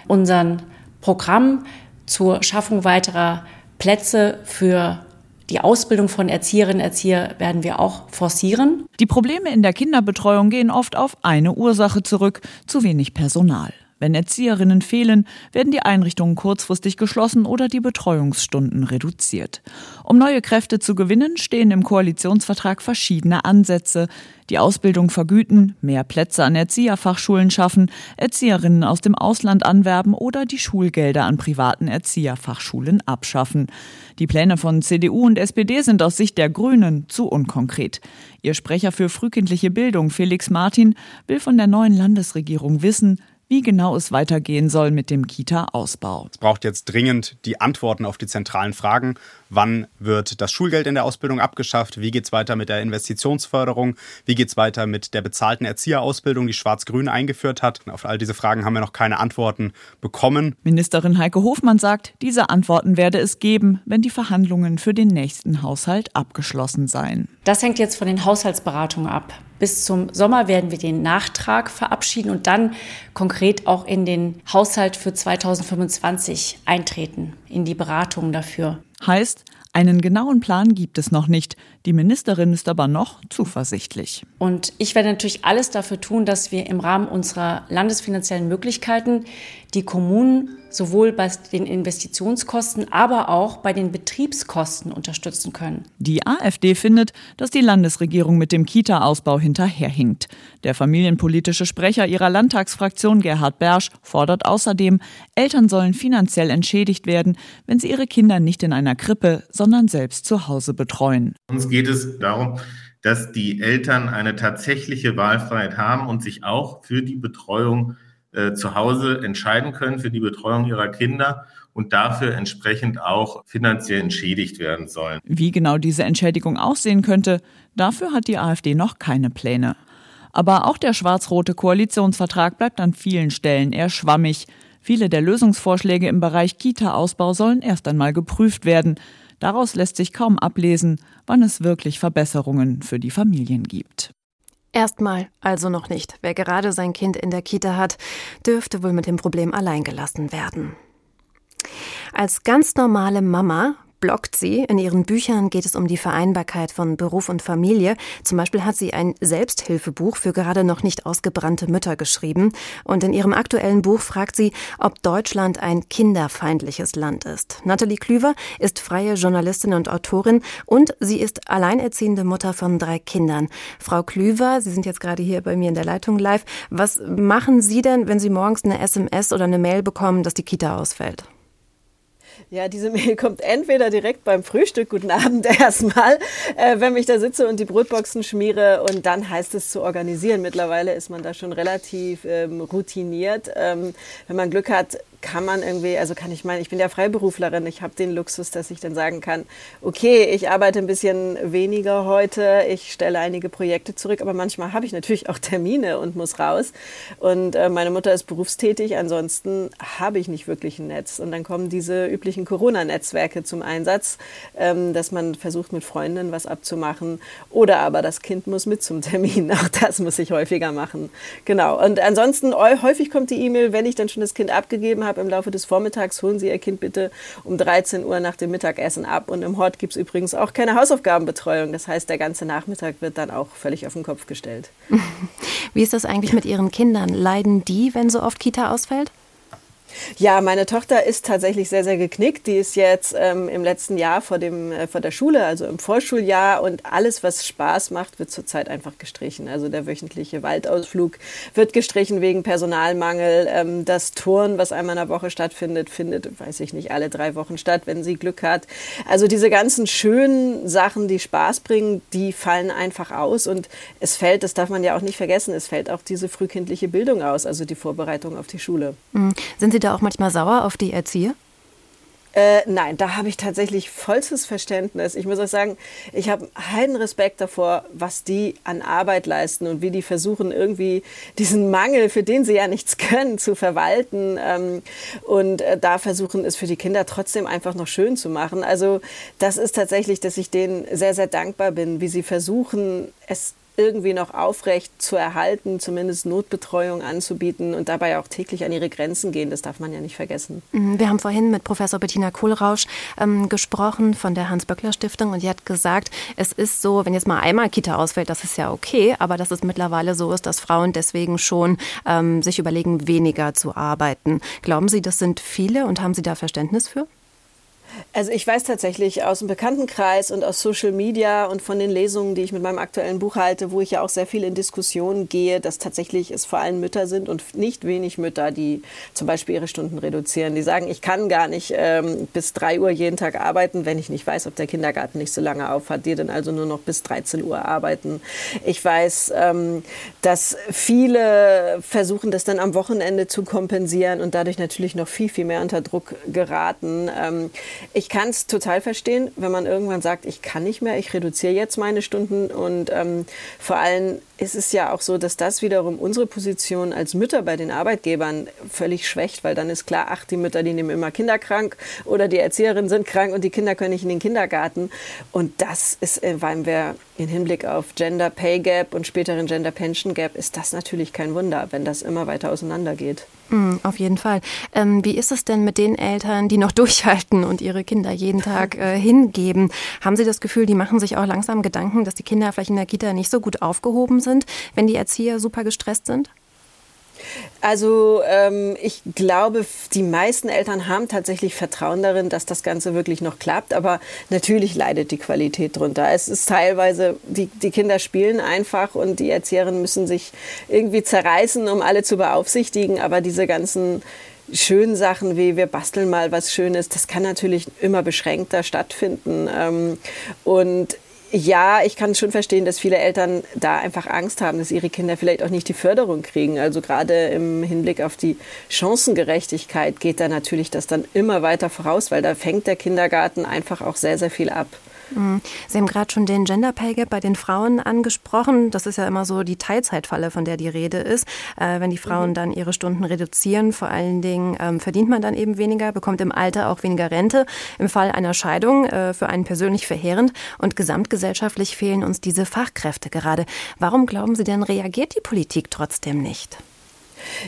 Unser Programm zur Schaffung weiterer Plätze für die Ausbildung von Erzieherinnen und Erzieher werden wir auch forcieren. Die Probleme in der Kinderbetreuung gehen oft auf eine Ursache zurück, zu wenig Personal. Wenn Erzieherinnen fehlen, werden die Einrichtungen kurzfristig geschlossen oder die Betreuungsstunden reduziert. Um neue Kräfte zu gewinnen, stehen im Koalitionsvertrag verschiedene Ansätze. Die Ausbildung vergüten, mehr Plätze an Erzieherfachschulen schaffen, Erzieherinnen aus dem Ausland anwerben oder die Schulgelder an privaten Erzieherfachschulen abschaffen. Die Pläne von CDU und SPD sind aus Sicht der Grünen zu unkonkret. Ihr Sprecher für frühkindliche Bildung, Felix Martin, will von der neuen Landesregierung wissen, wie genau es weitergehen soll mit dem Kita-Ausbau. Es braucht jetzt dringend die Antworten auf die zentralen Fragen. Wann wird das Schulgeld in der Ausbildung abgeschafft? Wie geht es weiter mit der Investitionsförderung? Wie geht es weiter mit der bezahlten Erzieherausbildung, die Schwarz-Grün eingeführt hat? Auf all diese Fragen haben wir noch keine Antworten bekommen. Ministerin Heike Hofmann sagt, diese Antworten werde es geben, wenn die Verhandlungen für den nächsten Haushalt abgeschlossen seien. Das hängt jetzt von den Haushaltsberatungen ab. Bis zum Sommer werden wir den Nachtrag verabschieden und dann konkret auch in den Haushalt für 2025 eintreten, in die Beratungen dafür. Heißt, einen genauen Plan gibt es noch nicht. Die Ministerin ist aber noch zuversichtlich. Und ich werde natürlich alles dafür tun, dass wir im Rahmen unserer landesfinanziellen Möglichkeiten die Kommunen sowohl bei den Investitionskosten, aber auch bei den Betriebskosten unterstützen können. Die AfD findet, dass die Landesregierung mit dem Kita-Ausbau hinterherhinkt. Der familienpolitische Sprecher ihrer Landtagsfraktion Gerhard Bersch fordert außerdem, Eltern sollen finanziell entschädigt werden, wenn sie ihre Kinder nicht in einer Krippe, sondern selbst zu Hause betreuen. Uns geht es darum, dass die Eltern eine tatsächliche Wahlfreiheit haben und sich auch für die Betreuung äh, zu Hause entscheiden können für die Betreuung ihrer Kinder und dafür entsprechend auch finanziell entschädigt werden sollen. Wie genau diese Entschädigung aussehen könnte, dafür hat die AfD noch keine Pläne. Aber auch der schwarz-rote Koalitionsvertrag bleibt an vielen Stellen eher schwammig. Viele der Lösungsvorschläge im Bereich Kita-Ausbau sollen erst einmal geprüft werden. Daraus lässt sich kaum ablesen, wann es wirklich Verbesserungen für die Familien gibt. Erstmal also noch nicht. Wer gerade sein Kind in der Kita hat, dürfte wohl mit dem Problem allein gelassen werden. Als ganz normale Mama bloggt sie. In ihren Büchern geht es um die Vereinbarkeit von Beruf und Familie. Zum Beispiel hat sie ein Selbsthilfebuch für gerade noch nicht ausgebrannte Mütter geschrieben. Und in ihrem aktuellen Buch fragt sie, ob Deutschland ein kinderfeindliches Land ist. Nathalie Klüver ist freie Journalistin und Autorin und sie ist alleinerziehende Mutter von drei Kindern. Frau Klüver, Sie sind jetzt gerade hier bei mir in der Leitung live. Was machen Sie denn, wenn Sie morgens eine SMS oder eine Mail bekommen, dass die Kita ausfällt? Ja, diese Mail kommt entweder direkt beim Frühstück, guten Abend erstmal, äh, wenn ich da sitze und die Brotboxen schmiere und dann heißt es zu organisieren. Mittlerweile ist man da schon relativ ähm, routiniert. Ähm, wenn man Glück hat, kann man irgendwie, also kann ich meinen, ich bin ja Freiberuflerin, ich habe den Luxus, dass ich dann sagen kann, okay, ich arbeite ein bisschen weniger heute, ich stelle einige Projekte zurück, aber manchmal habe ich natürlich auch Termine und muss raus. Und äh, meine Mutter ist berufstätig, ansonsten habe ich nicht wirklich ein Netz. Und dann kommen diese üblichen Corona-Netzwerke zum Einsatz, ähm, dass man versucht, mit Freundinnen was abzumachen. Oder aber das Kind muss mit zum Termin. Auch das muss ich häufiger machen. Genau. Und ansonsten häufig kommt die E-Mail, wenn ich dann schon das Kind abgegeben habe, habe, im Laufe des Vormittags holen Sie Ihr Kind bitte um 13 Uhr nach dem Mittagessen ab. Und im Hort gibt es übrigens auch keine Hausaufgabenbetreuung. Das heißt, der ganze Nachmittag wird dann auch völlig auf den Kopf gestellt. Wie ist das eigentlich mit Ihren Kindern? Leiden die, wenn so oft Kita ausfällt? Ja, meine Tochter ist tatsächlich sehr, sehr geknickt. Die ist jetzt ähm, im letzten Jahr vor, dem, äh, vor der Schule, also im Vorschuljahr. Und alles, was Spaß macht, wird zurzeit einfach gestrichen. Also der wöchentliche Waldausflug wird gestrichen wegen Personalmangel. Ähm, das Turn, was einmal in der Woche stattfindet, findet, weiß ich nicht, alle drei Wochen statt, wenn sie Glück hat. Also diese ganzen schönen Sachen, die Spaß bringen, die fallen einfach aus. Und es fällt, das darf man ja auch nicht vergessen, es fällt auch diese frühkindliche Bildung aus, also die Vorbereitung auf die Schule. Mhm. Sind Sie da auch manchmal sauer auf die Erzieher? Äh, nein, da habe ich tatsächlich vollstes Verständnis. Ich muss auch sagen, ich habe heiden Respekt davor, was die an Arbeit leisten und wie die versuchen, irgendwie diesen Mangel, für den sie ja nichts können, zu verwalten ähm, und äh, da versuchen, es für die Kinder trotzdem einfach noch schön zu machen. Also das ist tatsächlich, dass ich denen sehr, sehr dankbar bin, wie sie versuchen, es irgendwie noch aufrecht zu erhalten, zumindest Notbetreuung anzubieten und dabei auch täglich an ihre Grenzen gehen. Das darf man ja nicht vergessen. Mhm, wir haben vorhin mit Professor Bettina Kohlrausch ähm, gesprochen von der Hans-Böckler-Stiftung und die hat gesagt, es ist so, wenn jetzt mal einmal Kita ausfällt, das ist ja okay, aber dass es mittlerweile so ist, dass Frauen deswegen schon ähm, sich überlegen, weniger zu arbeiten. Glauben Sie, das sind viele und haben Sie da Verständnis für? Also ich weiß tatsächlich aus dem Bekanntenkreis und aus Social Media und von den Lesungen, die ich mit meinem aktuellen Buch halte, wo ich ja auch sehr viel in Diskussionen gehe, dass tatsächlich es vor allem Mütter sind und nicht wenig Mütter, die zum Beispiel ihre Stunden reduzieren. Die sagen, ich kann gar nicht ähm, bis drei Uhr jeden Tag arbeiten, wenn ich nicht weiß, ob der Kindergarten nicht so lange aufhat. Die dann also nur noch bis 13 Uhr arbeiten. Ich weiß, ähm, dass viele versuchen, das dann am Wochenende zu kompensieren und dadurch natürlich noch viel, viel mehr unter Druck geraten. Ähm, ich kann es total verstehen, wenn man irgendwann sagt, ich kann nicht mehr, ich reduziere jetzt meine Stunden und ähm, vor allem ist es ja auch so, dass das wiederum unsere Position als Mütter bei den Arbeitgebern völlig schwächt, weil dann ist klar, ach, die Mütter, die nehmen immer Kinder krank oder die Erzieherinnen sind krank und die Kinder können nicht in den Kindergarten. Und das ist, äh, weil wir im Hinblick auf Gender Pay Gap und späteren Gender Pension Gap, ist das natürlich kein Wunder, wenn das immer weiter auseinandergeht. Mm, auf jeden Fall. Ähm, wie ist es denn mit den Eltern, die noch durchhalten und ihre Kinder jeden Tag äh, hingeben? Haben Sie das Gefühl, die machen sich auch langsam Gedanken, dass die Kinder vielleicht in der Kita nicht so gut aufgehoben sind, wenn die Erzieher super gestresst sind? Also ähm, ich glaube, die meisten Eltern haben tatsächlich Vertrauen darin, dass das Ganze wirklich noch klappt. Aber natürlich leidet die Qualität drunter. Es ist teilweise, die, die Kinder spielen einfach und die Erzieherinnen müssen sich irgendwie zerreißen, um alle zu beaufsichtigen. Aber diese ganzen schönen Sachen wie wir basteln mal was Schönes, das kann natürlich immer beschränkter stattfinden. Ähm, und ja, ich kann schon verstehen, dass viele Eltern da einfach Angst haben, dass ihre Kinder vielleicht auch nicht die Förderung kriegen. Also gerade im Hinblick auf die Chancengerechtigkeit geht da natürlich das dann immer weiter voraus, weil da fängt der Kindergarten einfach auch sehr, sehr viel ab. Mhm. Sie haben gerade schon den Gender Pay Gap bei den Frauen angesprochen. Das ist ja immer so die Teilzeitfalle, von der die Rede ist. Äh, wenn die Frauen mhm. dann ihre Stunden reduzieren, vor allen Dingen ähm, verdient man dann eben weniger, bekommt im Alter auch weniger Rente. Im Fall einer Scheidung äh, für einen persönlich verheerend. Und gesamtgesellschaftlich fehlen uns diese Fachkräfte gerade. Warum glauben Sie denn, reagiert die Politik trotzdem nicht?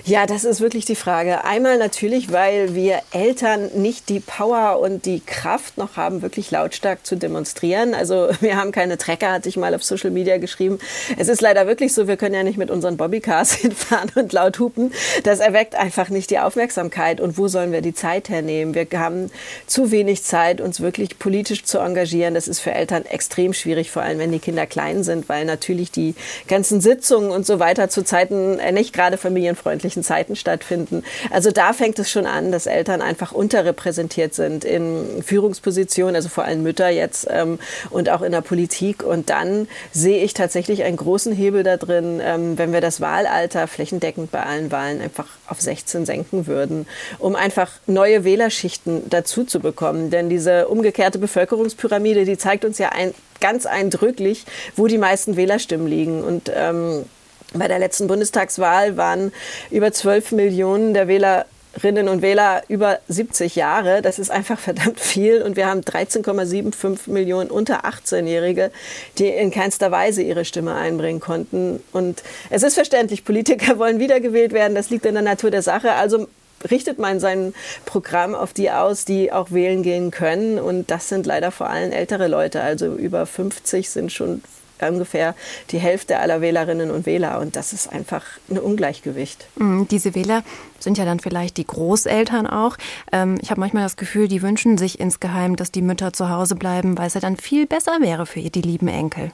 Ja, das ist wirklich die Frage. Einmal natürlich, weil wir Eltern nicht die Power und die Kraft noch haben, wirklich lautstark zu demonstrieren. Also wir haben keine Trecker, hatte ich mal auf Social Media geschrieben. Es ist leider wirklich so, wir können ja nicht mit unseren Bobbycars hinfahren und laut hupen. Das erweckt einfach nicht die Aufmerksamkeit. Und wo sollen wir die Zeit hernehmen? Wir haben zu wenig Zeit, uns wirklich politisch zu engagieren. Das ist für Eltern extrem schwierig, vor allem wenn die Kinder klein sind, weil natürlich die ganzen Sitzungen und so weiter zu Zeiten äh, nicht gerade familienfreundlich klimafreundlichen Zeiten stattfinden. Also da fängt es schon an, dass Eltern einfach unterrepräsentiert sind in Führungspositionen, also vor allem Mütter jetzt ähm, und auch in der Politik. Und dann sehe ich tatsächlich einen großen Hebel da drin, ähm, wenn wir das Wahlalter flächendeckend bei allen Wahlen einfach auf 16 senken würden, um einfach neue Wählerschichten dazu zu bekommen. Denn diese umgekehrte Bevölkerungspyramide, die zeigt uns ja ein, ganz eindrücklich, wo die meisten Wählerstimmen liegen. Und ähm, bei der letzten Bundestagswahl waren über 12 Millionen der Wählerinnen und Wähler über 70 Jahre. Das ist einfach verdammt viel. Und wir haben 13,75 Millionen unter 18-Jährige, die in keinster Weise ihre Stimme einbringen konnten. Und es ist verständlich, Politiker wollen wiedergewählt werden. Das liegt in der Natur der Sache. Also richtet man sein Programm auf die aus, die auch wählen gehen können. Und das sind leider vor allem ältere Leute. Also über 50 sind schon ungefähr die Hälfte aller Wählerinnen und Wähler. Und das ist einfach ein Ungleichgewicht. Mm, diese Wähler sind ja dann vielleicht die Großeltern auch. Ähm, ich habe manchmal das Gefühl, die wünschen sich insgeheim, dass die Mütter zu Hause bleiben, weil es ja dann viel besser wäre für die lieben Enkel.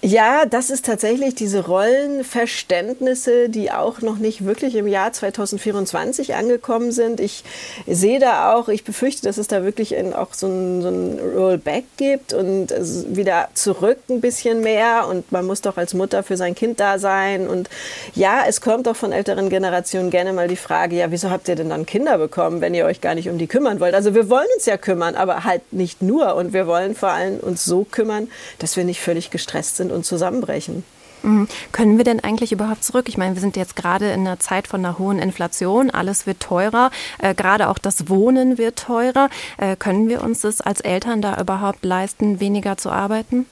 Ja, das ist tatsächlich diese Rollenverständnisse, die auch noch nicht wirklich im Jahr 2024 angekommen sind. Ich sehe da auch, ich befürchte, dass es da wirklich auch so ein, so ein Rollback gibt und wieder zurück ein bisschen mehr und man muss doch als Mutter für sein Kind da sein. Und ja, es kommt doch von älteren Generationen gerne mal die Frage, ja, wieso habt ihr denn dann Kinder bekommen, wenn ihr euch gar nicht um die kümmern wollt? Also wir wollen uns ja kümmern, aber halt nicht nur und wir wollen vor allem uns so kümmern, dass wir nicht völlig gestresst gestresst sind und zusammenbrechen. Mhm. Können wir denn eigentlich überhaupt zurück? Ich meine, wir sind jetzt gerade in einer Zeit von einer hohen Inflation. Alles wird teurer. Äh, gerade auch das Wohnen wird teurer. Äh, können wir uns das als Eltern da überhaupt leisten, weniger zu arbeiten?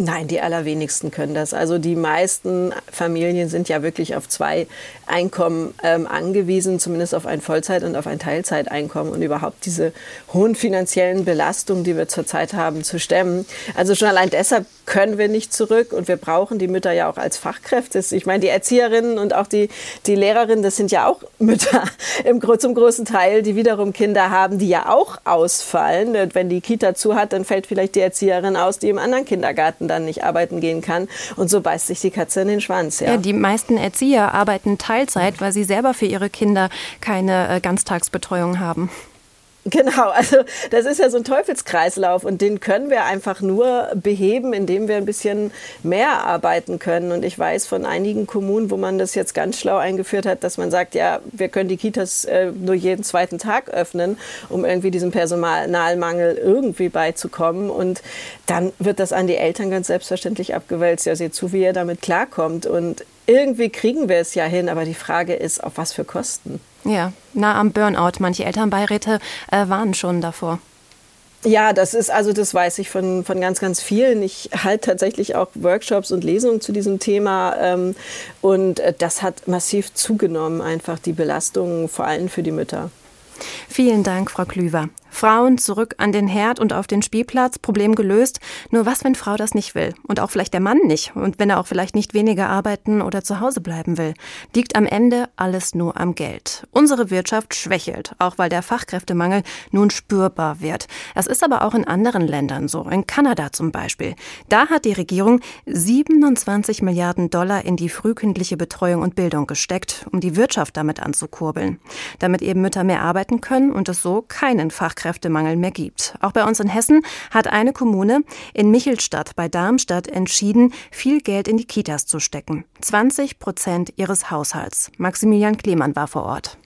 Nein, die allerwenigsten können das. Also die meisten Familien sind ja wirklich auf zwei Einkommen ähm, angewiesen, zumindest auf ein Vollzeit- und auf ein Teilzeiteinkommen und überhaupt diese hohen finanziellen Belastungen, die wir zurzeit haben, zu stemmen. Also schon allein deshalb können wir nicht zurück und wir brauchen die Mütter ja auch als Fachkräfte. Ich meine, die Erzieherinnen und auch die, die Lehrerinnen, das sind ja auch Mütter im, zum großen Teil, die wiederum Kinder haben, die ja auch ausfallen. Wenn die Kita zu hat, dann fällt vielleicht die Erzieherin aus, die im anderen Kindergarten dann nicht arbeiten gehen kann. Und so beißt sich die Katze in den Schwanz. Ja, ja die meisten Erzieher arbeiten Teilzeit, weil sie selber für ihre Kinder keine äh, Ganztagsbetreuung haben. Genau, also das ist ja so ein Teufelskreislauf und den können wir einfach nur beheben, indem wir ein bisschen mehr arbeiten können. Und ich weiß von einigen Kommunen, wo man das jetzt ganz schlau eingeführt hat, dass man sagt, ja, wir können die Kitas äh, nur jeden zweiten Tag öffnen, um irgendwie diesem Personalmangel irgendwie beizukommen. Und dann wird das an die Eltern ganz selbstverständlich abgewälzt. Ja, seht zu, wie ihr damit klarkommt. Und irgendwie kriegen wir es ja hin, aber die Frage ist, auf was für Kosten. Ja, nah am Burnout. Manche Elternbeiräte äh, warnen schon davor. Ja, das ist, also das weiß ich von, von ganz, ganz vielen. Ich halte tatsächlich auch Workshops und Lesungen zu diesem Thema. Ähm, und äh, das hat massiv zugenommen, einfach die Belastungen, vor allem für die Mütter. Vielen Dank, Frau Klüver. Frauen zurück an den Herd und auf den Spielplatz, Problem gelöst. Nur was, wenn Frau das nicht will? Und auch vielleicht der Mann nicht. Und wenn er auch vielleicht nicht weniger arbeiten oder zu Hause bleiben will. Liegt am Ende alles nur am Geld. Unsere Wirtschaft schwächelt, auch weil der Fachkräftemangel nun spürbar wird. Das ist aber auch in anderen Ländern so. In Kanada zum Beispiel. Da hat die Regierung 27 Milliarden Dollar in die frühkindliche Betreuung und Bildung gesteckt, um die Wirtschaft damit anzukurbeln. Damit eben Mütter mehr arbeiten können und es so keinen Fachkräftemangel Fachkräftemangel mehr gibt. Auch bei uns in Hessen hat eine Kommune in Michelstadt bei Darmstadt entschieden, viel Geld in die Kitas zu stecken. 20 Prozent ihres Haushalts. Maximilian Klemann war vor Ort.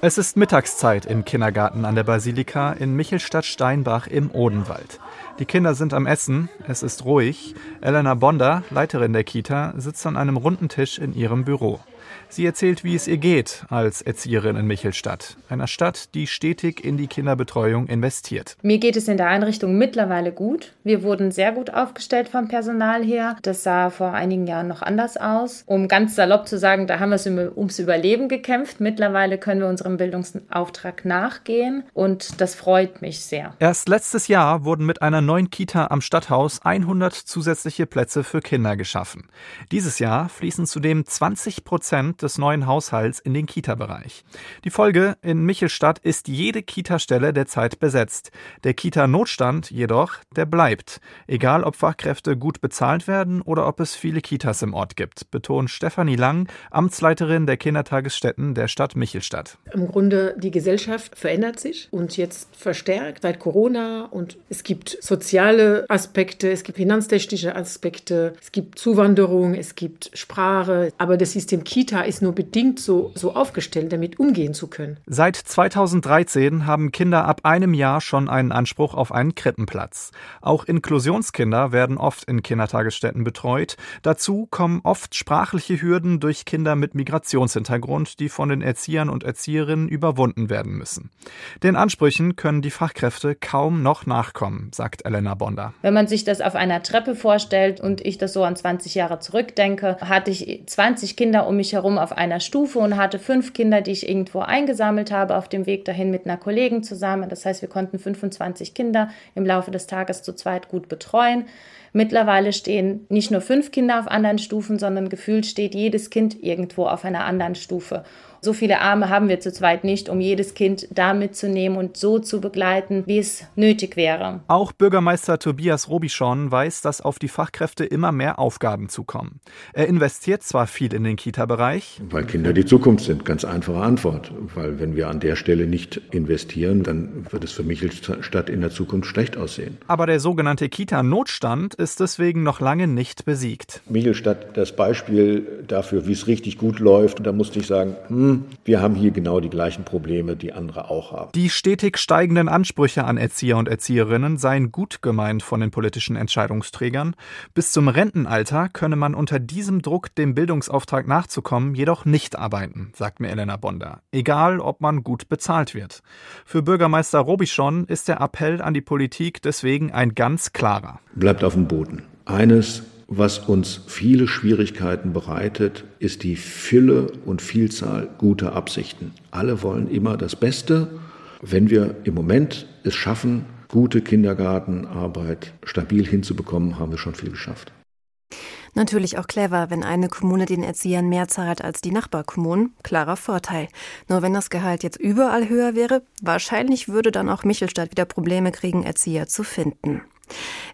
Es ist Mittagszeit im Kindergarten an der Basilika in Michelstadt-Steinbach im Odenwald. Die Kinder sind am Essen, es ist ruhig. Elena Bonder, Leiterin der Kita, sitzt an einem runden Tisch in ihrem Büro. Sie erzählt, wie es ihr geht als Erzieherin in Michelstadt, einer Stadt, die stetig in die Kinderbetreuung investiert. Mir geht es in der Einrichtung mittlerweile gut. Wir wurden sehr gut aufgestellt vom Personal her. Das sah vor einigen Jahren noch anders aus. Um ganz salopp zu sagen, da haben wir ums Überleben gekämpft. Mittlerweile können wir unserem Bildungsauftrag nachgehen und das freut mich sehr. Erst letztes Jahr wurden mit einer neuen Kita am Stadthaus 100 zusätzliche Plätze für Kinder geschaffen. Dieses Jahr fließen zudem 20 Prozent Des neuen Haushalts in den Kita-Bereich. Die Folge in Michelstadt ist jede Kita-Stelle derzeit besetzt. Der Kita-Notstand jedoch, der bleibt. Egal, ob Fachkräfte gut bezahlt werden oder ob es viele Kitas im Ort gibt, betont Stefanie Lang, Amtsleiterin der Kindertagesstätten der Stadt Michelstadt. Im Grunde, die Gesellschaft verändert sich und jetzt verstärkt seit Corona und es gibt soziale Aspekte, es gibt finanztechnische Aspekte, es gibt Zuwanderung, es gibt Sprache, aber das System Kita ist nur bedingt so, so aufgestellt, damit umgehen zu können. Seit 2013 haben Kinder ab einem Jahr schon einen Anspruch auf einen Krippenplatz. Auch Inklusionskinder werden oft in Kindertagesstätten betreut. Dazu kommen oft sprachliche Hürden durch Kinder mit Migrationshintergrund, die von den Erziehern und Erzieherinnen überwunden werden müssen. Den Ansprüchen können die Fachkräfte kaum noch nachkommen, sagt Elena Bonder. Wenn man sich das auf einer Treppe vorstellt und ich das so an 20 Jahre zurückdenke, hatte ich 20 Kinder um mich herum auf einer Stufe und hatte fünf Kinder, die ich irgendwo eingesammelt habe auf dem Weg dahin mit einer Kollegin zusammen. Das heißt, wir konnten 25 Kinder im Laufe des Tages zu zweit gut betreuen. Mittlerweile stehen nicht nur fünf Kinder auf anderen Stufen, sondern gefühlt steht jedes Kind irgendwo auf einer anderen Stufe. So viele Arme haben wir zu zweit nicht, um jedes Kind da mitzunehmen und so zu begleiten, wie es nötig wäre. Auch Bürgermeister Tobias Robischon weiß, dass auf die Fachkräfte immer mehr Aufgaben zukommen. Er investiert zwar viel in den Kita-Bereich. Weil Kinder die Zukunft sind, ganz einfache Antwort. Weil wenn wir an der Stelle nicht investieren, dann wird es für Michelstadt in der Zukunft schlecht aussehen. Aber der sogenannte Kita-Notstand ist deswegen noch lange nicht besiegt. Michelstadt das Beispiel dafür, wie es richtig gut läuft. Und da musste ich sagen, hm, wir haben hier genau die gleichen Probleme, die andere auch haben. Die stetig steigenden Ansprüche an Erzieher und Erzieherinnen seien gut gemeint von den politischen Entscheidungsträgern. Bis zum Rentenalter könne man unter diesem Druck, dem Bildungsauftrag nachzukommen, jedoch nicht arbeiten, sagt mir Elena Bonder. Egal, ob man gut bezahlt wird. Für Bürgermeister Robischon ist der Appell an die Politik deswegen ein ganz klarer. Bleibt auf dem Boden. Eines was uns viele Schwierigkeiten bereitet, ist die Fülle und Vielzahl guter Absichten. Alle wollen immer das Beste. Wenn wir im Moment es schaffen, gute Kindergartenarbeit stabil hinzubekommen, haben wir schon viel geschafft. Natürlich auch clever, wenn eine Kommune den Erziehern mehr zahlt als die Nachbarkommunen. Klarer Vorteil. Nur wenn das Gehalt jetzt überall höher wäre, wahrscheinlich würde dann auch Michelstadt wieder Probleme kriegen, Erzieher zu finden.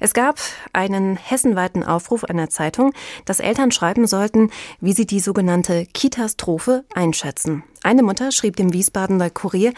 Es gab einen hessenweiten Aufruf einer Zeitung, dass Eltern schreiben sollten, wie sie die sogenannte Kitastrophe einschätzen. Eine Mutter schrieb dem Wiesbadener Kurier,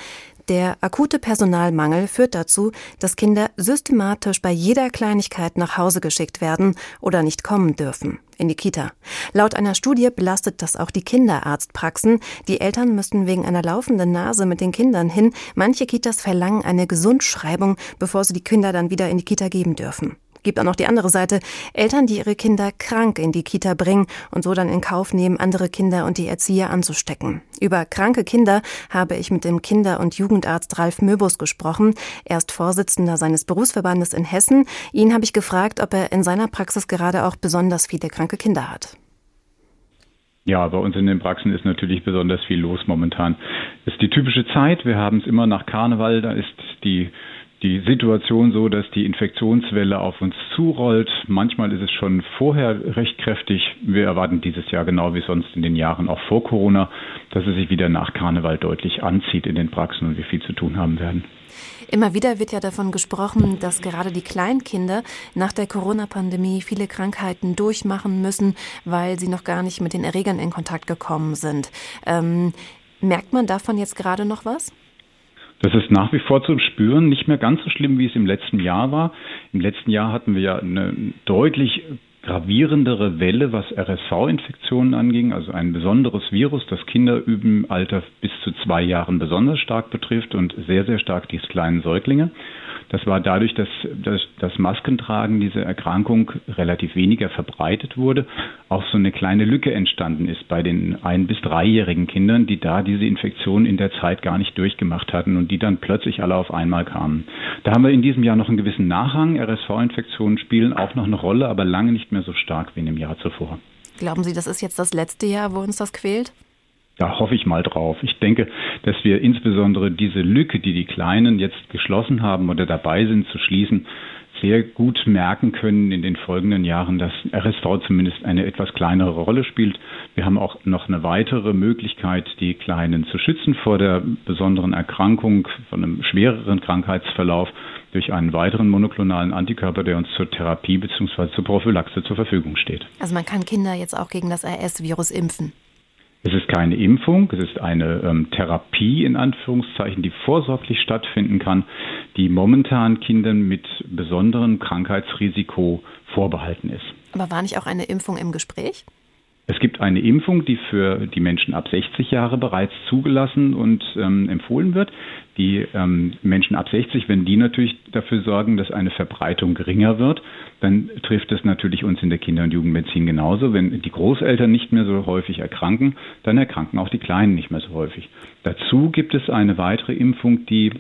der akute Personalmangel führt dazu, dass Kinder systematisch bei jeder Kleinigkeit nach Hause geschickt werden oder nicht kommen dürfen in die Kita. Laut einer Studie belastet das auch die Kinderarztpraxen. Die Eltern müssten wegen einer laufenden Nase mit den Kindern hin. Manche Kitas verlangen eine Gesundschreibung, bevor sie die Kinder dann wieder in die Kita geben dürfen. Gibt auch noch die andere Seite. Eltern, die ihre Kinder krank in die Kita bringen und so dann in Kauf nehmen, andere Kinder und die Erzieher anzustecken. Über kranke Kinder habe ich mit dem Kinder- und Jugendarzt Ralf Möbus gesprochen. Er ist Vorsitzender seines Berufsverbandes in Hessen. Ihn habe ich gefragt, ob er in seiner Praxis gerade auch besonders viele kranke Kinder hat. Ja, bei uns in den Praxen ist natürlich besonders viel los momentan. Es ist die typische Zeit. Wir haben es immer nach Karneval. Da ist die die Situation so, dass die Infektionswelle auf uns zurollt. Manchmal ist es schon vorher recht kräftig. Wir erwarten dieses Jahr genau wie sonst in den Jahren auch vor Corona, dass es sich wieder nach Karneval deutlich anzieht in den Praxen und wir viel zu tun haben werden. Immer wieder wird ja davon gesprochen, dass gerade die Kleinkinder nach der Corona-Pandemie viele Krankheiten durchmachen müssen, weil sie noch gar nicht mit den Erregern in Kontakt gekommen sind. Ähm, merkt man davon jetzt gerade noch was? Das ist nach wie vor zu spüren, nicht mehr ganz so schlimm, wie es im letzten Jahr war. Im letzten Jahr hatten wir ja eine deutlich gravierendere Welle, was RSV-Infektionen anging, also ein besonderes Virus, das Kinder im Alter bis zu zwei Jahren besonders stark betrifft und sehr, sehr stark die kleinen Säuglinge. Das war dadurch, dass, dass das Maskentragen dieser Erkrankung relativ weniger verbreitet wurde, auch so eine kleine Lücke entstanden ist bei den ein- bis dreijährigen Kindern, die da diese Infektion in der Zeit gar nicht durchgemacht hatten und die dann plötzlich alle auf einmal kamen. Da haben wir in diesem Jahr noch einen gewissen Nachhang. RSV-Infektionen spielen auch noch eine Rolle, aber lange nicht mehr so stark wie in dem Jahr zuvor. Glauben Sie, das ist jetzt das letzte Jahr, wo uns das quält? Da hoffe ich mal drauf. Ich denke, dass wir insbesondere diese Lücke, die die Kleinen jetzt geschlossen haben oder dabei sind zu schließen, sehr gut merken können in den folgenden Jahren, dass RSV zumindest eine etwas kleinere Rolle spielt. Wir haben auch noch eine weitere Möglichkeit, die Kleinen zu schützen vor der besonderen Erkrankung, von einem schwereren Krankheitsverlauf durch einen weiteren monoklonalen Antikörper, der uns zur Therapie bzw. zur Prophylaxe zur Verfügung steht. Also man kann Kinder jetzt auch gegen das RS-Virus impfen. Es ist keine Impfung, es ist eine ähm, Therapie in Anführungszeichen, die vorsorglich stattfinden kann, die momentan Kindern mit besonderem Krankheitsrisiko vorbehalten ist. Aber war nicht auch eine Impfung im Gespräch? Es gibt eine Impfung, die für die Menschen ab 60 Jahre bereits zugelassen und ähm, empfohlen wird. Die ähm, Menschen ab 60, wenn die natürlich dafür sorgen, dass eine Verbreitung geringer wird, dann trifft es natürlich uns in der Kinder- und Jugendmedizin genauso. Wenn die Großeltern nicht mehr so häufig erkranken, dann erkranken auch die Kleinen nicht mehr so häufig. Dazu gibt es eine weitere Impfung, die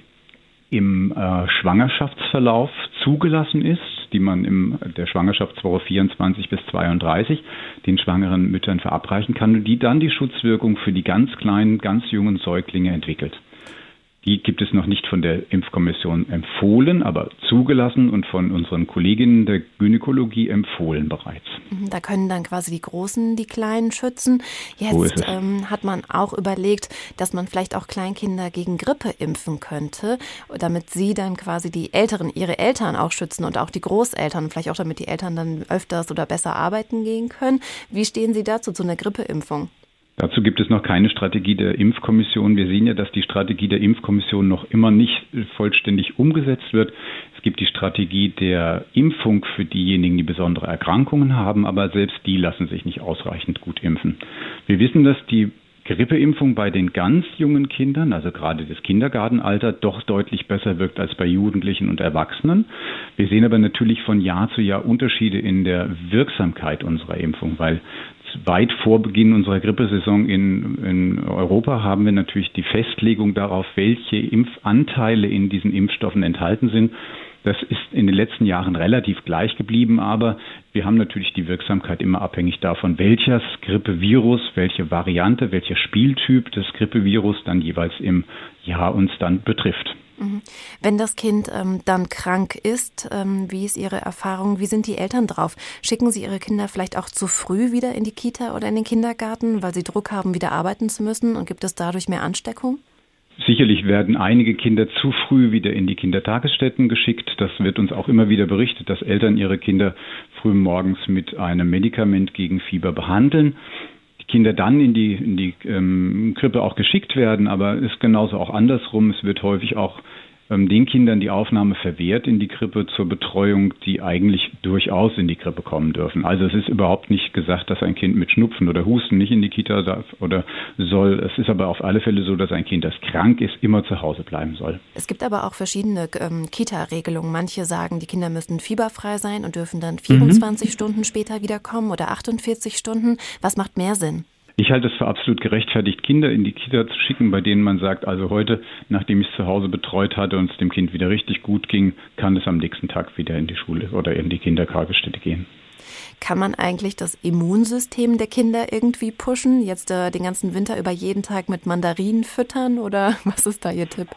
im äh, Schwangerschaftsverlauf zugelassen ist, die man in der Schwangerschaftswoche 24 bis 32 den schwangeren Müttern verabreichen kann und die dann die Schutzwirkung für die ganz kleinen, ganz jungen Säuglinge entwickelt. Die gibt es noch nicht von der Impfkommission empfohlen, aber zugelassen und von unseren Kolleginnen der Gynäkologie empfohlen bereits. Mhm, da können dann quasi die Großen die Kleinen schützen. Jetzt ähm, hat man auch überlegt, dass man vielleicht auch Kleinkinder gegen Grippe impfen könnte, damit sie dann quasi die Älteren, ihre Eltern auch schützen und auch die Großeltern, vielleicht auch damit die Eltern dann öfters oder besser arbeiten gehen können. Wie stehen Sie dazu zu einer Grippeimpfung? Dazu gibt es noch keine Strategie der Impfkommission. Wir sehen ja, dass die Strategie der Impfkommission noch immer nicht vollständig umgesetzt wird. Es gibt die Strategie der Impfung für diejenigen, die besondere Erkrankungen haben, aber selbst die lassen sich nicht ausreichend gut impfen. Wir wissen, dass die Grippeimpfung bei den ganz jungen Kindern, also gerade das Kindergartenalter, doch deutlich besser wirkt als bei Jugendlichen und Erwachsenen. Wir sehen aber natürlich von Jahr zu Jahr Unterschiede in der Wirksamkeit unserer Impfung, weil weit vor Beginn unserer Grippesaison in, in Europa haben wir natürlich die Festlegung darauf, welche Impfanteile in diesen Impfstoffen enthalten sind. Das ist in den letzten Jahren relativ gleich geblieben, aber wir haben natürlich die Wirksamkeit immer abhängig davon, welches Grippevirus, welche Variante, welcher Spieltyp des Grippevirus dann jeweils im Jahr uns dann betrifft. Mhm. Wenn das Kind ähm, dann krank ist, ähm, wie ist Ihre Erfahrung? Wie sind die Eltern drauf? Schicken Sie Ihre Kinder vielleicht auch zu früh wieder in die Kita oder in den Kindergarten, weil sie Druck haben, wieder arbeiten zu müssen? Und gibt es dadurch mehr Ansteckung? Sicherlich werden einige Kinder zu früh wieder in die Kindertagesstätten geschickt. Das wird uns auch immer wieder berichtet, dass Eltern ihre Kinder früh morgens mit einem Medikament gegen Fieber behandeln. Die Kinder dann in die, in die ähm, Krippe auch geschickt werden, aber ist genauso auch andersrum. Es wird häufig auch den Kindern die Aufnahme verwehrt in die Krippe zur Betreuung, die eigentlich durchaus in die Krippe kommen dürfen. Also es ist überhaupt nicht gesagt, dass ein Kind mit Schnupfen oder Husten nicht in die Kita darf oder soll. Es ist aber auf alle Fälle so, dass ein Kind, das krank ist, immer zu Hause bleiben soll. Es gibt aber auch verschiedene ähm, Kita-Regelungen. Manche sagen, die Kinder müssen fieberfrei sein und dürfen dann 24 mhm. Stunden später wiederkommen oder 48 Stunden. Was macht mehr Sinn? Ich halte es für absolut gerechtfertigt, Kinder in die Kita zu schicken, bei denen man sagt, also heute, nachdem ich es zu Hause betreut hatte und es dem Kind wieder richtig gut ging, kann es am nächsten Tag wieder in die Schule oder in die Kindertagesstätte gehen. Kann man eigentlich das Immunsystem der Kinder irgendwie pushen? Jetzt äh, den ganzen Winter über jeden Tag mit Mandarinen füttern oder was ist da Ihr Tipp?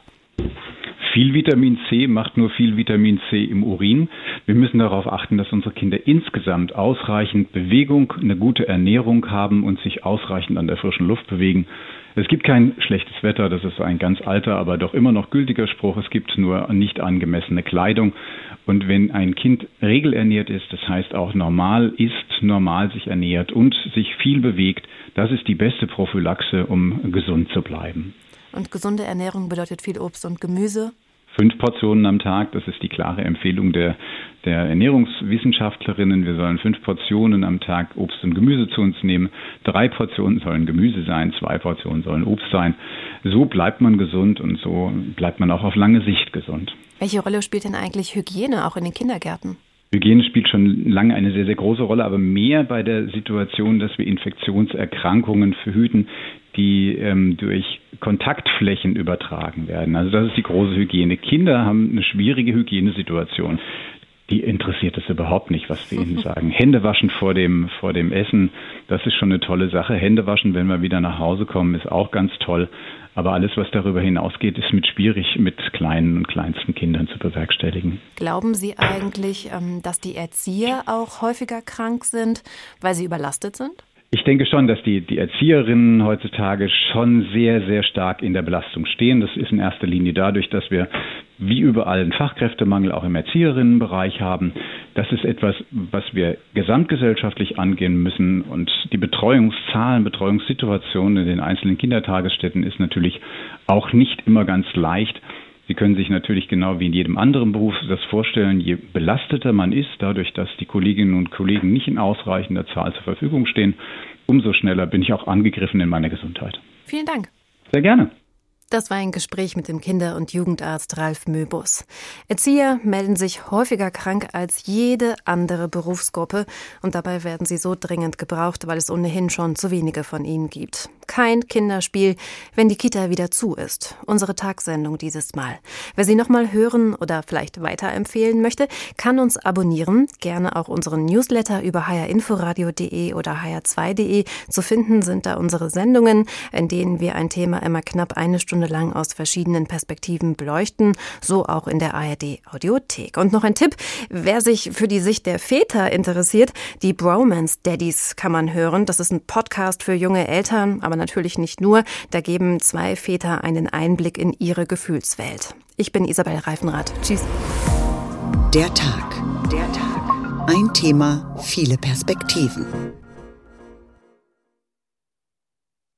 Viel Vitamin C macht nur viel Vitamin C im Urin. Wir müssen darauf achten, dass unsere Kinder insgesamt ausreichend Bewegung, eine gute Ernährung haben und sich ausreichend an der frischen Luft bewegen. Es gibt kein schlechtes Wetter, das ist ein ganz alter, aber doch immer noch gültiger Spruch. Es gibt nur nicht angemessene Kleidung. Und wenn ein Kind regelernährt ist, das heißt auch normal isst, normal sich ernährt und sich viel bewegt, das ist die beste Prophylaxe, um gesund zu bleiben. Und gesunde Ernährung bedeutet viel Obst und Gemüse, fünf Portionen am Tag. Das ist die klare Empfehlung der, der Ernährungswissenschaftlerinnen. Wir sollen fünf Portionen am Tag Obst und Gemüse zu uns nehmen. Drei Portionen sollen Gemüse sein, zwei Portionen sollen Obst sein. So bleibt man gesund und so bleibt man auch auf lange Sicht gesund. Welche Rolle spielt denn eigentlich Hygiene auch in den Kindergärten? Hygiene spielt schon lange eine sehr, sehr große Rolle, aber mehr bei der Situation, dass wir Infektionserkrankungen verhüten, die ähm, durch Kontaktflächen übertragen werden. Also das ist die große Hygiene. Kinder haben eine schwierige Hygienesituation. Die interessiert es überhaupt nicht, was wir ihnen sagen. Hände waschen vor dem, vor dem Essen, das ist schon eine tolle Sache. Hände waschen, wenn wir wieder nach Hause kommen, ist auch ganz toll. Aber alles, was darüber hinausgeht, ist mit schwierig mit kleinen und kleinsten Kindern zu bewerkstelligen. Glauben Sie eigentlich, ähm, dass die Erzieher auch häufiger krank sind, weil sie überlastet sind? Ich denke schon, dass die, die Erzieherinnen heutzutage schon sehr, sehr stark in der Belastung stehen. Das ist in erster Linie dadurch, dass wir wie überall einen Fachkräftemangel auch im Erzieherinnenbereich haben. Das ist etwas, was wir gesamtgesellschaftlich angehen müssen. Und die Betreuungszahlen, Betreuungssituationen in den einzelnen Kindertagesstätten ist natürlich auch nicht immer ganz leicht. Sie können sich natürlich genau wie in jedem anderen Beruf das vorstellen, je belasteter man ist, dadurch, dass die Kolleginnen und Kollegen nicht in ausreichender Zahl zur Verfügung stehen, umso schneller bin ich auch angegriffen in meiner Gesundheit. Vielen Dank. Sehr gerne. Das war ein Gespräch mit dem Kinder- und Jugendarzt Ralf Möbus. Erzieher melden sich häufiger krank als jede andere Berufsgruppe und dabei werden sie so dringend gebraucht, weil es ohnehin schon zu wenige von ihnen gibt. Kein Kinderspiel, wenn die Kita wieder zu ist. Unsere Tagsendung dieses Mal. Wer sie nochmal hören oder vielleicht weiterempfehlen möchte, kann uns abonnieren. Gerne auch unseren Newsletter über hrinforadio.de oder hr2.de. Zu finden sind da unsere Sendungen, in denen wir ein Thema immer knapp eine Stunde lang aus verschiedenen Perspektiven beleuchten. So auch in der ARD Audiothek. Und noch ein Tipp, wer sich für die Sicht der Väter interessiert, die Bromance Daddies kann man hören. Das ist ein Podcast für junge Eltern, aber natürlich nicht nur. Da geben zwei Väter einen Einblick in ihre Gefühlswelt. Ich bin Isabel Reifenrath. Tschüss. Der Tag. Der Tag. Ein Thema, viele Perspektiven.